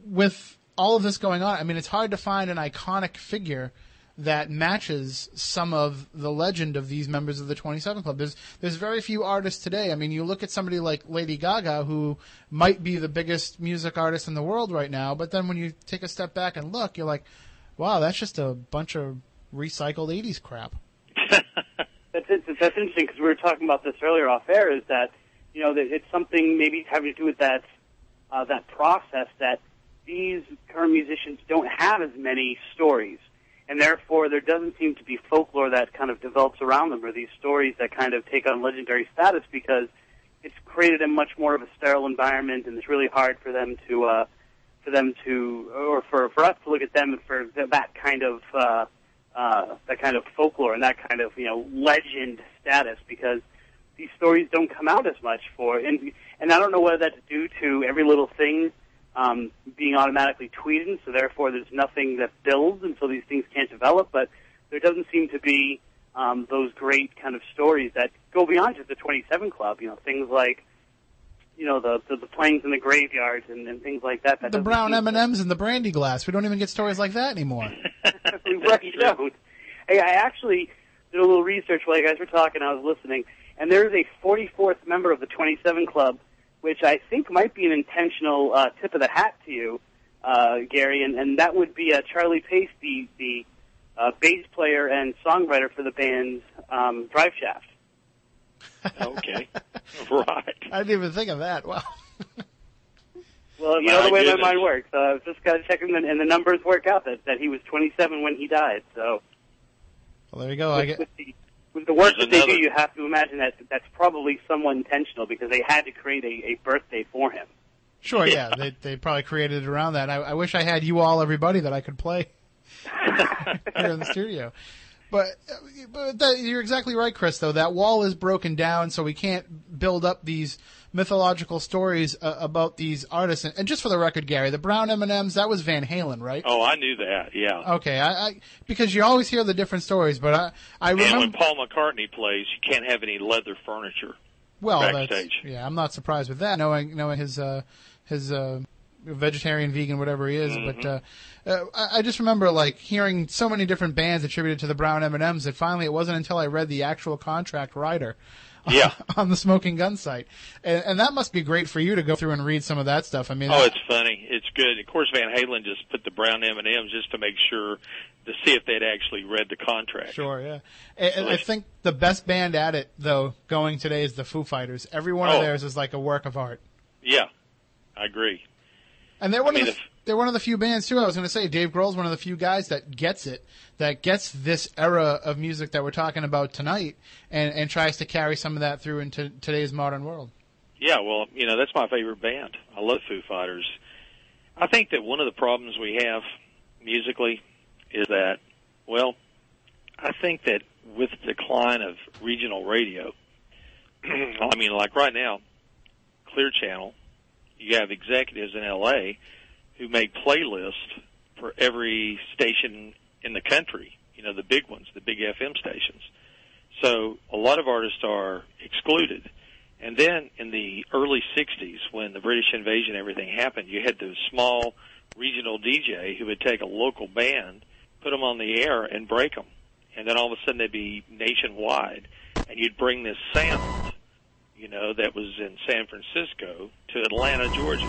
with all of this going on, I mean, it's hard to find an iconic figure that matches some of the legend of these members of the 27 Club. There's there's very few artists today. I mean, you look at somebody like Lady Gaga, who might be the biggest music artist in the world right now, but then when you take a step back and look, you're like, wow, that's just a bunch of recycled 80s crap. [LAUGHS] that's, that's interesting because we were talking about this earlier off air. Is that you know that it's something maybe having to do with that uh, that process that these current musicians don't have as many stories and therefore there doesn't seem to be folklore that kind of develops around them or these stories that kind of take on legendary status because it's created a much more of a sterile environment and it's really hard for them to uh for them to or for for us to look at them for that kind of uh uh that kind of folklore and that kind of you know legend status because these stories don't come out as much for and and I don't know whether that's due to every little thing um, being automatically tweeted, so therefore there's nothing that builds, and so these things can't develop. But there doesn't seem to be um, those great kind of stories that go beyond just the 27 Club. You know, things like you know the the, the planes in the graveyards and, and things like that. that the brown M and M's and the brandy glass. We don't even get stories like that anymore. [LAUGHS] [LAUGHS] we really don't. Hey, I actually did a little research while you guys were talking. I was listening, and there is a 44th member of the 27 Club which I think might be an intentional uh, tip of the hat to you, uh, Gary, and, and that would be uh, Charlie Pace, the, the uh, bass player and songwriter for the band um, Drive Shaft. okay, [LAUGHS] right. I didn't even think of that. Wow. [LAUGHS] well, you know the way my mind works. So I was just kind of checking, and, and the numbers work out that, that he was 27 when he died. So. Well, there you go. With, I get. With the, with the work that they do, you have to imagine that that's probably somewhat intentional because they had to create a, a birthday for him. Sure, yeah, they they probably created it around that. I, I wish I had you all, everybody, that I could play [LAUGHS] here in the studio. But, but that, you're exactly right, Chris. Though that wall is broken down, so we can't build up these mythological stories uh, about these artists. And, and, just for the record, Gary, the brown M and M's that was Van Halen, right? Oh, I knew that. Yeah. Okay, I, I because you always hear the different stories, but I I remember and when Paul McCartney plays, you can't have any leather furniture. Well, backstage. that's yeah. I'm not surprised with that, knowing knowing his uh, his. Uh, vegetarian, vegan, whatever he is. Mm-hmm. But uh, uh, I, I just remember like hearing so many different bands attributed to the brown M and M's that finally it wasn't until I read the actual contract rider. [LAUGHS] Yeah. on the Smoking Gun site, and, and that must be great for you to go through and read some of that stuff. I mean, oh, it's funny. It's good. Of course, Van Halen just put the brown M and M's just to make sure to see if they'd actually read the contract. Sure, yeah. And, I think the best band at it, though, going today is the Foo Fighters. Every one oh. of theirs is like a work of art. Yeah, I agree. And they're one I of the if- they're one of the few bands too. I was going to say Dave Grohl's one of the few guys that gets it, that gets this era of music that we're talking about tonight, and and tries to carry some of that through into today's modern world. Yeah, well, you know, that's my favorite band. I love Foo Fighters. I think that one of the problems we have musically is that, well, I think that with the decline of regional radio, [CLEARS THROAT] I mean, like right now, Clear Channel, you have executives in LA who make playlists for every station in the country. You know, the big ones, the big FM stations. So a lot of artists are excluded. And then in the early 60s, when the British invasion everything happened, you had the small regional DJ who would take a local band, put them on the air, and break them. And then all of a sudden they'd be nationwide. And you'd bring this sound, you know, that was in San Francisco to Atlanta, Georgia,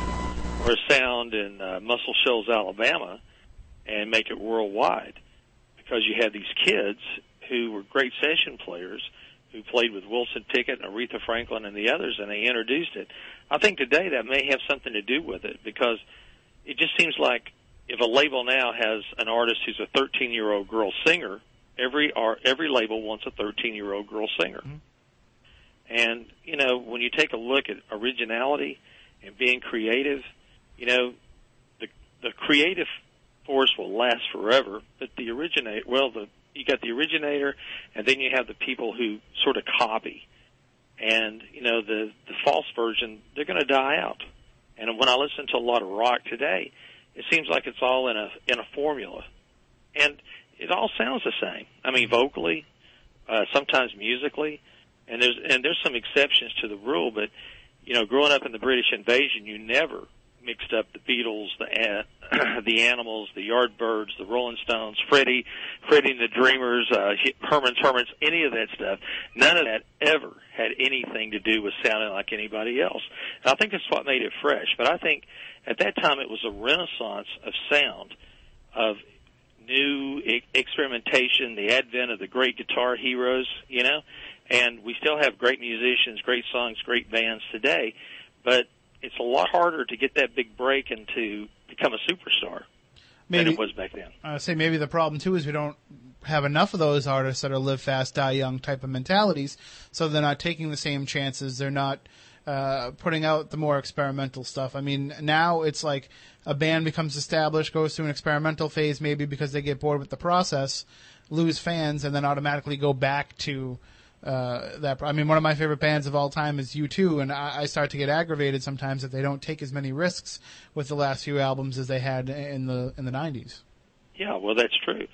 or sound in uh, Muscle Shoals, Alabama, and make it worldwide. Because you had these kids who were great session players who played with Wilson Pickett and Aretha Franklin and the others, and they introduced it. I think today that may have something to do with it because it just seems like if a label now has an artist who's a 13 year old girl singer, every every label wants a 13 year old girl singer. Mm-hmm. And you know, when you take a look at originality and being creative, you know, the the creative force will last forever, but the originate well the you got the originator, and then you have the people who sort of copy. And you know the the false version, they're going to die out. And when I listen to a lot of rock today, it seems like it's all in a in a formula, and it all sounds the same. I mean, vocally, uh, sometimes musically, and there's and there's some exceptions to the rule. But you know, growing up in the British invasion, you never mixed up the Beatles, the [CLEARS THROAT] the Animals, the Yardbirds, the Rolling Stones, Freddie, Freddie and the Dreamers, uh, Herman's Hermits, any of that stuff. None of that ever had anything to do with sounding like anybody else. And I think that's what made it fresh. But I think at that time it was a renaissance of sound, of new experimentation, the advent of the great guitar heroes, you know, and we still have great musicians, great songs, great bands today, but it's a lot harder to get that big break and to become a superstar maybe, than it was back then. I say maybe the problem too is we don't have enough of those artists that are live fast, die young type of mentalities, so they're not taking the same chances. They're not uh, putting out the more experimental stuff. I mean, now it's like a band becomes established, goes through an experimental phase, maybe because they get bored with the process, lose fans, and then automatically go back to uh, that I mean, one of my favorite bands of all time is U2, and I, I start to get aggravated sometimes that they don't take as many risks with the last few albums as they had in the in the '90s. Yeah, well, that's true.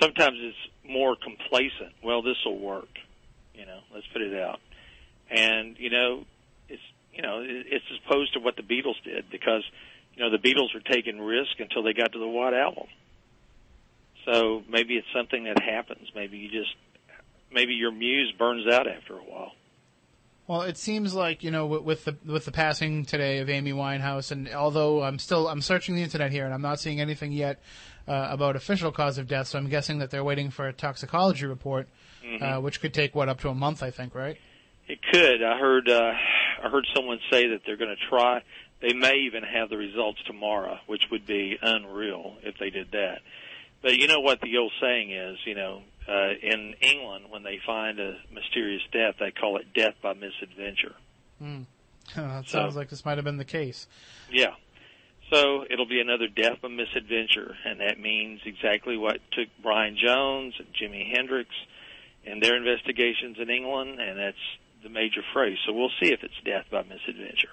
Sometimes it's more complacent. Well, this will work. You know, let's put it out. And you know, it's you know, it's as opposed to what the Beatles did because you know the Beatles were taking risk until they got to the White Album. So maybe it's something that happens. Maybe you just maybe your muse burns out after a while. Well, it seems like you know with the with the passing today of Amy Winehouse, and although I'm still I'm searching the internet here and I'm not seeing anything yet uh, about official cause of death, so I'm guessing that they're waiting for a toxicology report, mm-hmm. uh, which could take what up to a month, I think, right? It could. I heard uh, I heard someone say that they're going to try. They may even have the results tomorrow, which would be unreal if they did that. But you know what the old saying is, you know, uh, in England, when they find a mysterious death, they call it death by misadventure. Mm. [LAUGHS] that so, sounds like this might have been the case. Yeah. So it'll be another death by misadventure, and that means exactly what took Brian Jones and Jimi Hendrix and their investigations in England, and that's the major phrase. So we'll see if it's death by misadventure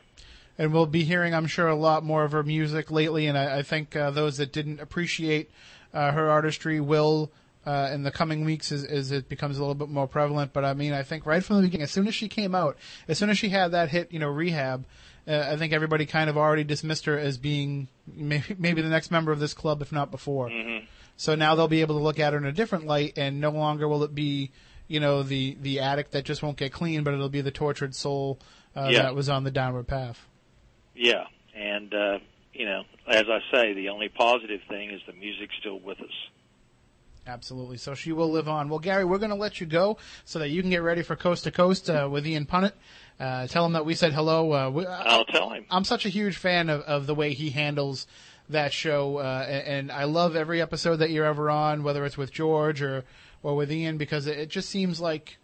and we'll be hearing, I'm sure, a lot more of her music lately. And I, I think uh, those that didn't appreciate uh, her artistry will uh, in the coming weeks as, as it becomes a little bit more prevalent. But I mean, I think right from the beginning, as soon as she came out, as soon as she had that hit, you know, Rehab, uh, I think everybody kind of already dismissed her as being maybe [LAUGHS] maybe the next member of this club, if not before. Mm-hmm. So now they'll be able to look at her in a different light, and no longer will it be you know the the addict that just won't get clean, but it'll be the tortured soul uh, yeah. that was on the downward path. Yeah, and uh, you know, as I say, the only positive thing is the music's still with us. Absolutely. So she will live on. Well, Gary, we're going to let you go so that you can get ready for Coast to Coast uh, with Ian Punnett. Uh, tell him that we said hello. Uh, we, I'll tell him. I'm such a huge fan of, of the way he handles that show, uh, and, and, I love every episode that you're ever on, whether it's with George or or with Ian, because it, it just seems like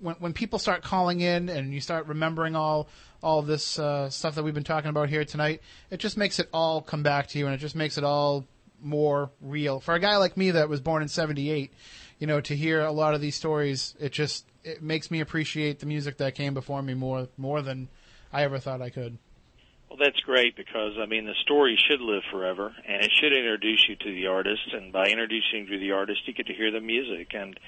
when when people start calling in and you start remembering all all this uh, stuff that we've been talking about here tonight, it just makes it all come back to you, and it just makes it all more real. For a guy like me that was born in 78, you know, to hear a lot of these stories, it just it makes me appreciate the music that came before me more more than I ever thought I could. Well, that's great because I mean the story should live forever, and it should introduce you to the artist, and by introducing you to the artist, you get to hear the music, and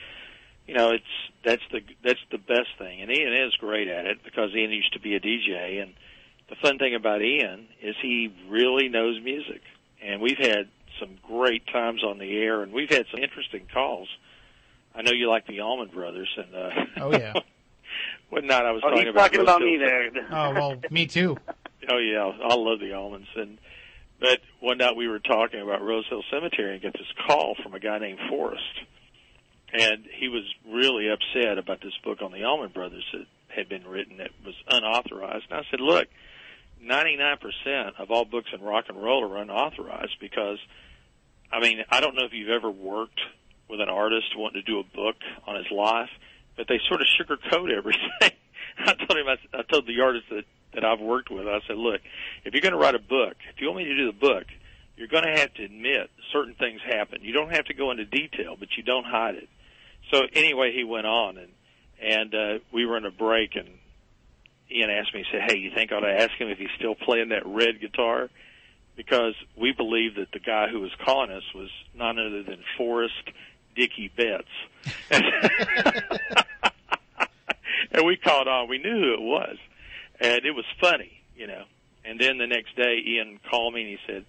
you know it's that's the that's the best thing. And Ian is great at it because Ian used to be a DJ, and the fun thing about Ian is he really knows music, and we've had some great times on the air, and we've had some interesting calls. I know you like the Allman Brothers, and uh, Oh yeah. [LAUGHS] what not I was Oh, talking he's about. talking about me there. Oh well, me too. [LAUGHS] Oh yeah, I love the Allmans. And but one night we were talking about Rose Hill Cemetery and get this call from a guy named Forrest, and he was really upset about this book on the Allman Brothers that had been written that was unauthorized. And I said, look, 99% of all books in rock and roll are unauthorized because, I mean, I don't know if you've ever worked with an artist wanting to do a book on his life, but they sort of sugarcoat everything. [LAUGHS] I told him, I, I told the artist that that I've worked with, I said, look, if you're going to write a book, if you want me to do the book, you're going to have to admit certain things happen. You don't have to go into detail, but you don't hide it. So anyway, he went on, and and uh, we were in a break, and Ian asked me, he said, hey, you think I ought to ask him if he's still playing that red guitar? Because we believe that the guy who was calling us was none other than Forrest Dickey Betts. [LAUGHS] and we caught on. We knew who it was and it was funny, you know. And then the next day, Ian called me and he said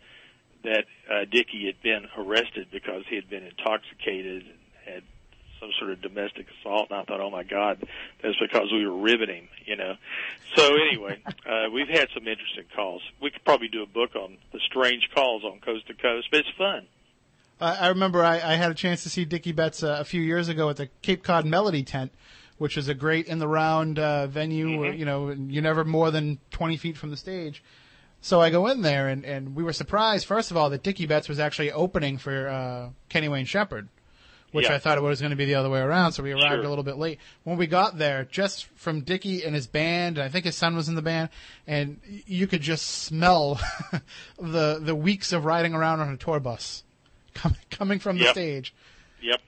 that uh, Dickey had been arrested because he had been intoxicated and some sort of domestic assault. And I thought, oh my God, that's because we were riveting, you know. So anyway, [LAUGHS] uh, we've had some interesting calls. We could probably do a book on the strange calls on coast to coast, but it's fun. I, I remember I, I had a chance to see Dickey Betts uh, a few years ago at the Cape Cod Melody Tent, which is a great in the round uh, venue. Where, you know, you're never more than 20 feet from the stage. So I go in there, and, and we were surprised, first of all, that Dickey Betts was actually opening for uh, Kenny Wayne Shepherd, which Yeah. I thought it was going to be the other way around. So we arrived Sure. a little bit late. When we got there, just from Dickey and his band, and I think his son was in the band, and you could just smell [LAUGHS] the the weeks of riding around on a tour bus [LAUGHS] coming coming from the Yep. stage. Yep.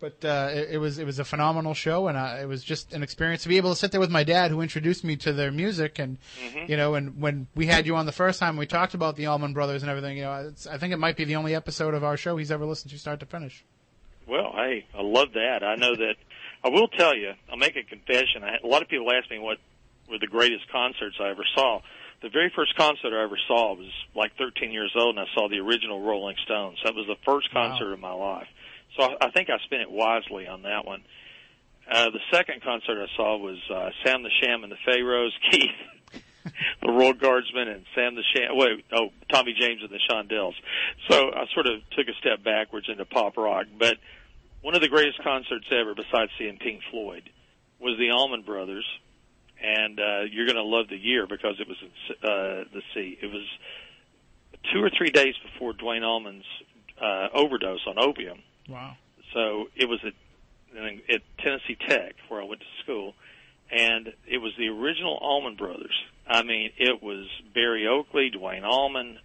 But uh, it, it was it was a phenomenal show, and uh, it was just an experience to be able to sit there with my dad, who introduced me to their music, and Mm-hmm. you know, and when we had you on the first time, we talked about the Allman Brothers and everything. You know, it's, I think it might be the only episode of our show he's ever listened to start to finish. Well, hey, I love that. I know that. [LAUGHS] I will tell you. I'll make a confession. I, a lot of people ask me what were the greatest concerts I ever saw. The very first concert I ever saw was like 13 years old, and I saw the original Rolling Stones. That was the first Wow. concert of my life. So I, I think I spent it wisely on that one. Uh, the second concert I saw was uh, Sam the Sham and the Pharaohs, [LAUGHS] Keith, [LAUGHS] the Royal Guardsmen, and Sam the Sham. Wait, oh, Tommy James and the Shondells. So I sort of took a step backwards into pop rock. But one of the greatest concerts ever, besides seeing Pink Floyd, was the Allman Brothers, and uh, you're going to love the year because it was uh, the sea. It was two or three days before Duane Allman's uh, overdose on opium. Wow. So it was at, at Tennessee Tech where I went to school, and it was the original Allman Brothers. I mean, it was Berry Oakley, Duane Allman.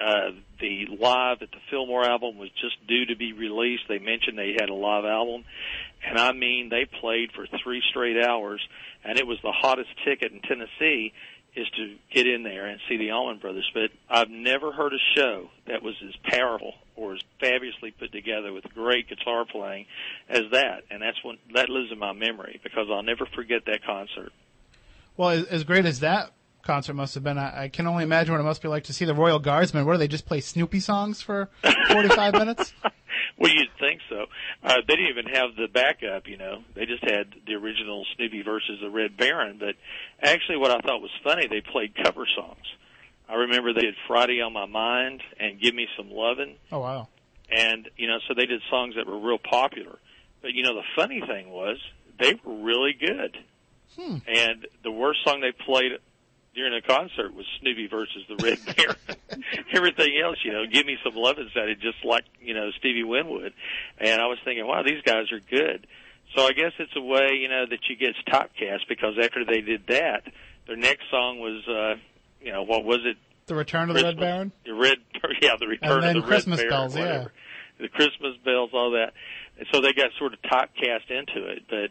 Uh, the live at the Fillmore album was just due to be released. They mentioned they had a live album, and I mean, they played for three straight hours, and it was the hottest ticket in Tennessee is to get in there and see the Allman Brothers. But I've never heard a show that was as powerful or as fabulously put together with great guitar playing as that. And that's when that lives in my memory because I'll never forget that concert. Well, as, as great as that concert must have been, I, I can only imagine what it must be like to see the Royal Guardsmen. What do they just play Snoopy songs for 45 [LAUGHS] minutes? Well, you'd think so. Uh, they didn't even have the backup, you know. They just had the original Snoopy versus the Red Baron. But actually, what I thought was funny, they played cover songs. I remember they did Friday on My Mind and Give Me Some Lovin'. Oh wow. and you know, so they did songs that were real popular. But you know, the funny thing was they were really good. Hmm. And the worst song they played during the concert was Snoopy versus the Red Baron. [LAUGHS] Everything else, you know, give me some love and sounded just like you know Stevie Winwood. And I was thinking, wow, these guys are good. So I guess it's a way, you know, that you get typecast because after they did that, their next song was, uh, you know, what was it? The Return of the Red Baron. The red, [LAUGHS] yeah, the return then of the Christmas red Baron, bells, yeah. The Christmas bells, all that. And so they got sort of typecast into it, but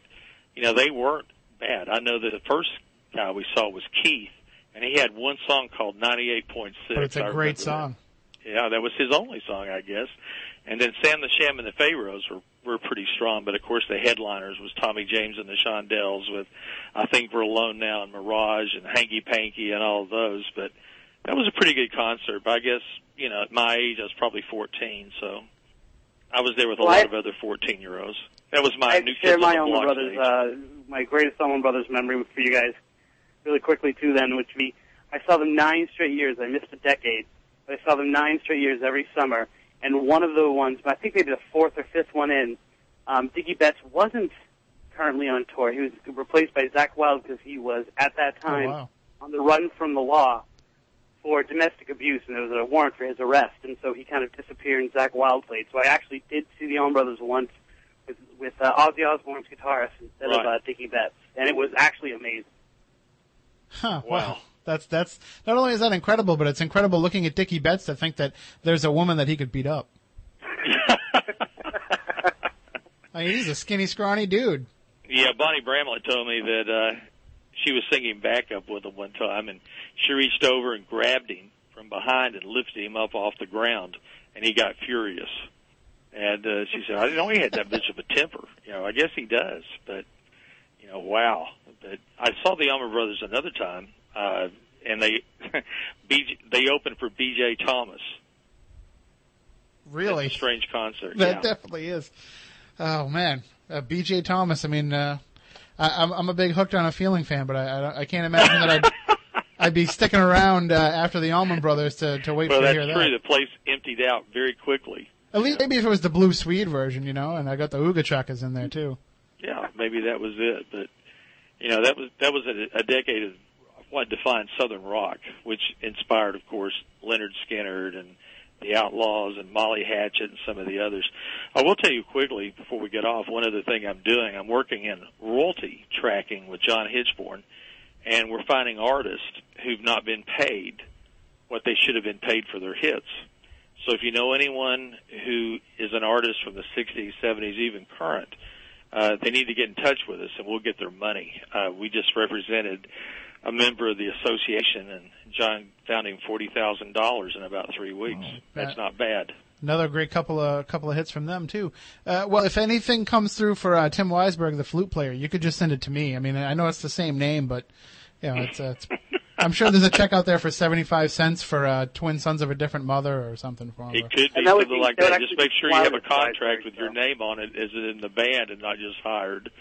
you know they weren't bad. I know that the first guy we saw was Keith, and he had one song called 98.6. But it's a I great song. that. Yeah, that was his only song, I guess. And then Sam the Sham and the Pharaohs were were pretty strong, but of course the headliners was Tommy James and the Shondells with I think We're Alone Now and Mirage and Hanky Panky and all of those. But that was a pretty good concert. But I guess you know at my age I was probably 14, so I was there with a Well, lot I- of other 14 year olds. That was my I new share kids my on the Allman block Brothers, stage. uh, my greatest Allman Brothers memory for you guys, really quickly too. Then, which be, I saw them nine straight years. I missed a decade, but I saw them nine straight years every summer. And one of the ones, I think maybe the fourth or fifth one in, um, Dickey Betts wasn't currently on tour. He was replaced by Zakk Wylde because he was at that Oh, time wow. on the run from the law for domestic abuse, and there was a warrant for his arrest, and so he kind of disappeared, and Zakk Wylde played. So I actually did see the Allman Brothers once with with uh, Ozzy Osbourne's guitarist instead of Right. uh, Dickey Betts, and it was actually amazing. Huh, wow. Wow. That's that's not only is that incredible, but it's incredible looking at Dickey Betts to think that there's a woman that he could beat up. [LAUGHS] I mean, he's a skinny, scrawny dude. Yeah, Bonnie Bramlett told me that uh she was singing backup with him one time, and she reached over and grabbed him from behind and lifted him up off the ground, and he got furious. And uh, she said, "I didn't know he had that much of a temper. You know, I guess he does, but you know, wow." I saw the Allman Brothers another time, uh, and they [LAUGHS] BJ, they opened for B.J. Thomas. Really, That's strange concert. that yeah. definitely is. Oh man, uh, B.J. Thomas. I mean, uh, I, I'm I'm a big hooked on a feeling fan, but I I, I can't imagine that I'd [LAUGHS] I'd be sticking around uh, after the Allman Brothers to to wait well, for to that's hear true. that. The place emptied out very quickly. At least maybe if it was the Blue Swede version, you know, and I got the Ooga Chuckas in there too. yeah, maybe that was it. But you know, that was that was a, a decade of what defined Southern rock, which inspired, of course, Lynyrd Skynyrd and the Outlaws and Molly Hatchet and some of the others. I will tell you quickly before we get off. One other thing I'm doing, I'm working in royalty tracking with John Hitchborn, and we're finding artists who've not been paid what they should have been paid for their hits. So if you know anyone who is an artist from the 60s, 70s, even current, uh, they need to get in touch with us and we'll get their money. Uh, we just represented a member of the association and John found him $40,000 in about three weeks. That's not bad. Another great couple of couple of hits from them too. Uh, well, if anything comes through for uh, Tim Weisberg, the flute player, you could just send it to me. I mean, I know it's the same name, but you know, it's, uh, it's [LAUGHS] I'm sure there's a check out there for seventy five cents for uh, twin sons of a different mother or something for him. It could be And something be- like that that. Just make sure you have a contract with your name on it. Is it as in the band and not just hired.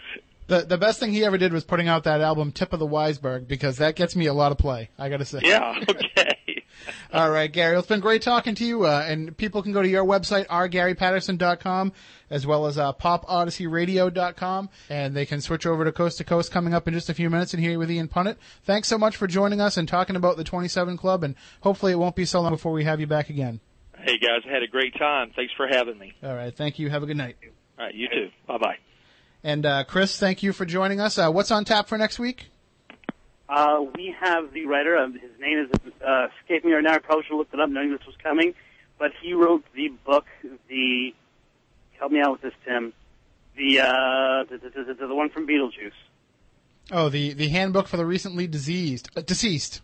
The the best thing he ever did was putting out that album Tip of the Weisberg because that gets me a lot of play. I got to say. Yeah, [LAUGHS] okay. [LAUGHS] All right, Gary. It's been great talking to you. Uh, and people can go to your website, rgarypatterson.com, as well as uh, popodysseyradio.com, and they can switch over to Coast to Coast coming up in just a few minutes and hear you with Ian Punnett. Thanks so much for joining us and talking about the 27 Club, and hopefully it won't be so long before we have you back again. Hey guys, I had a great time. Thanks for having me. All right. Thank you. Have a good night. All right, you too. Bye bye. And uh, Chris, thank you for joining us. Uh, what's on tap for next week? Uh, we have the writer. Um, his name is uh, escaping me right now. I probably should have looked it up knowing this was coming. But he wrote the book, the help me out with this, Tim. The uh, the, the, the, the one from Beetlejuice. Oh, the, the handbook for the recently diseased, uh, deceased.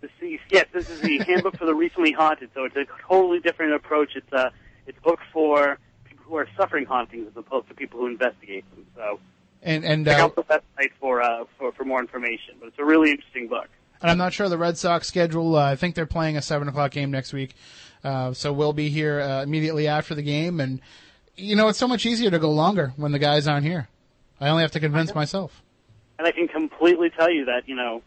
Deceased. Yes, this is the handbook for the recently haunted. So it's a totally different approach. It's a it's book for people who are suffering hauntings as opposed to people who investigate them. So And and check uh, out the website for uh, for for more information. But it's a really interesting book. And I'm not sure the Red Sox schedule. Uh, I think they're playing a seven o'clock game next week, uh, so we'll be here uh, immediately after the game. And you know, it's so much easier to go longer when the guys aren't here. I only have to convince myself. And I can completely tell you that, you know,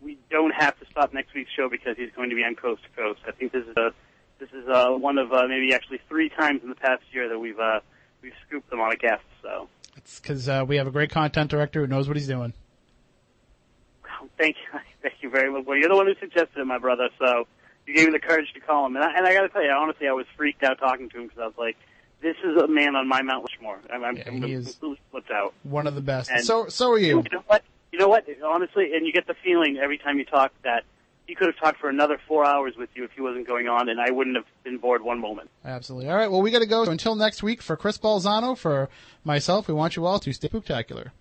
we don't have to stop next week's show because he's going to be on Coast to Coast. I think this is a this is uh, one of uh, maybe actually three times in the past year that we've uh, we've scooped them on a guest. So because uh, we have a great content director who knows what he's doing. thank you, [LAUGHS] thank you very much. Well, you're the one who suggested it, my brother. So you gave me the courage to call him. And I, and I got to tell you, honestly, I was freaked out talking to him because I was like, this is a man on my Mount Rushmore. I'm, I'm, Yeah, I'm he is- completely flipped out. One of the best. And- so so are you. You know what? You know what? Honestly, and you get the feeling every time you talk that he could have talked for another four hours with you if he wasn't going on, and I wouldn't have been bored one moment. Absolutely. All right. Well, we got to go. So until next week, for Chris Balzano, for myself, we want you all to stay spooktacular.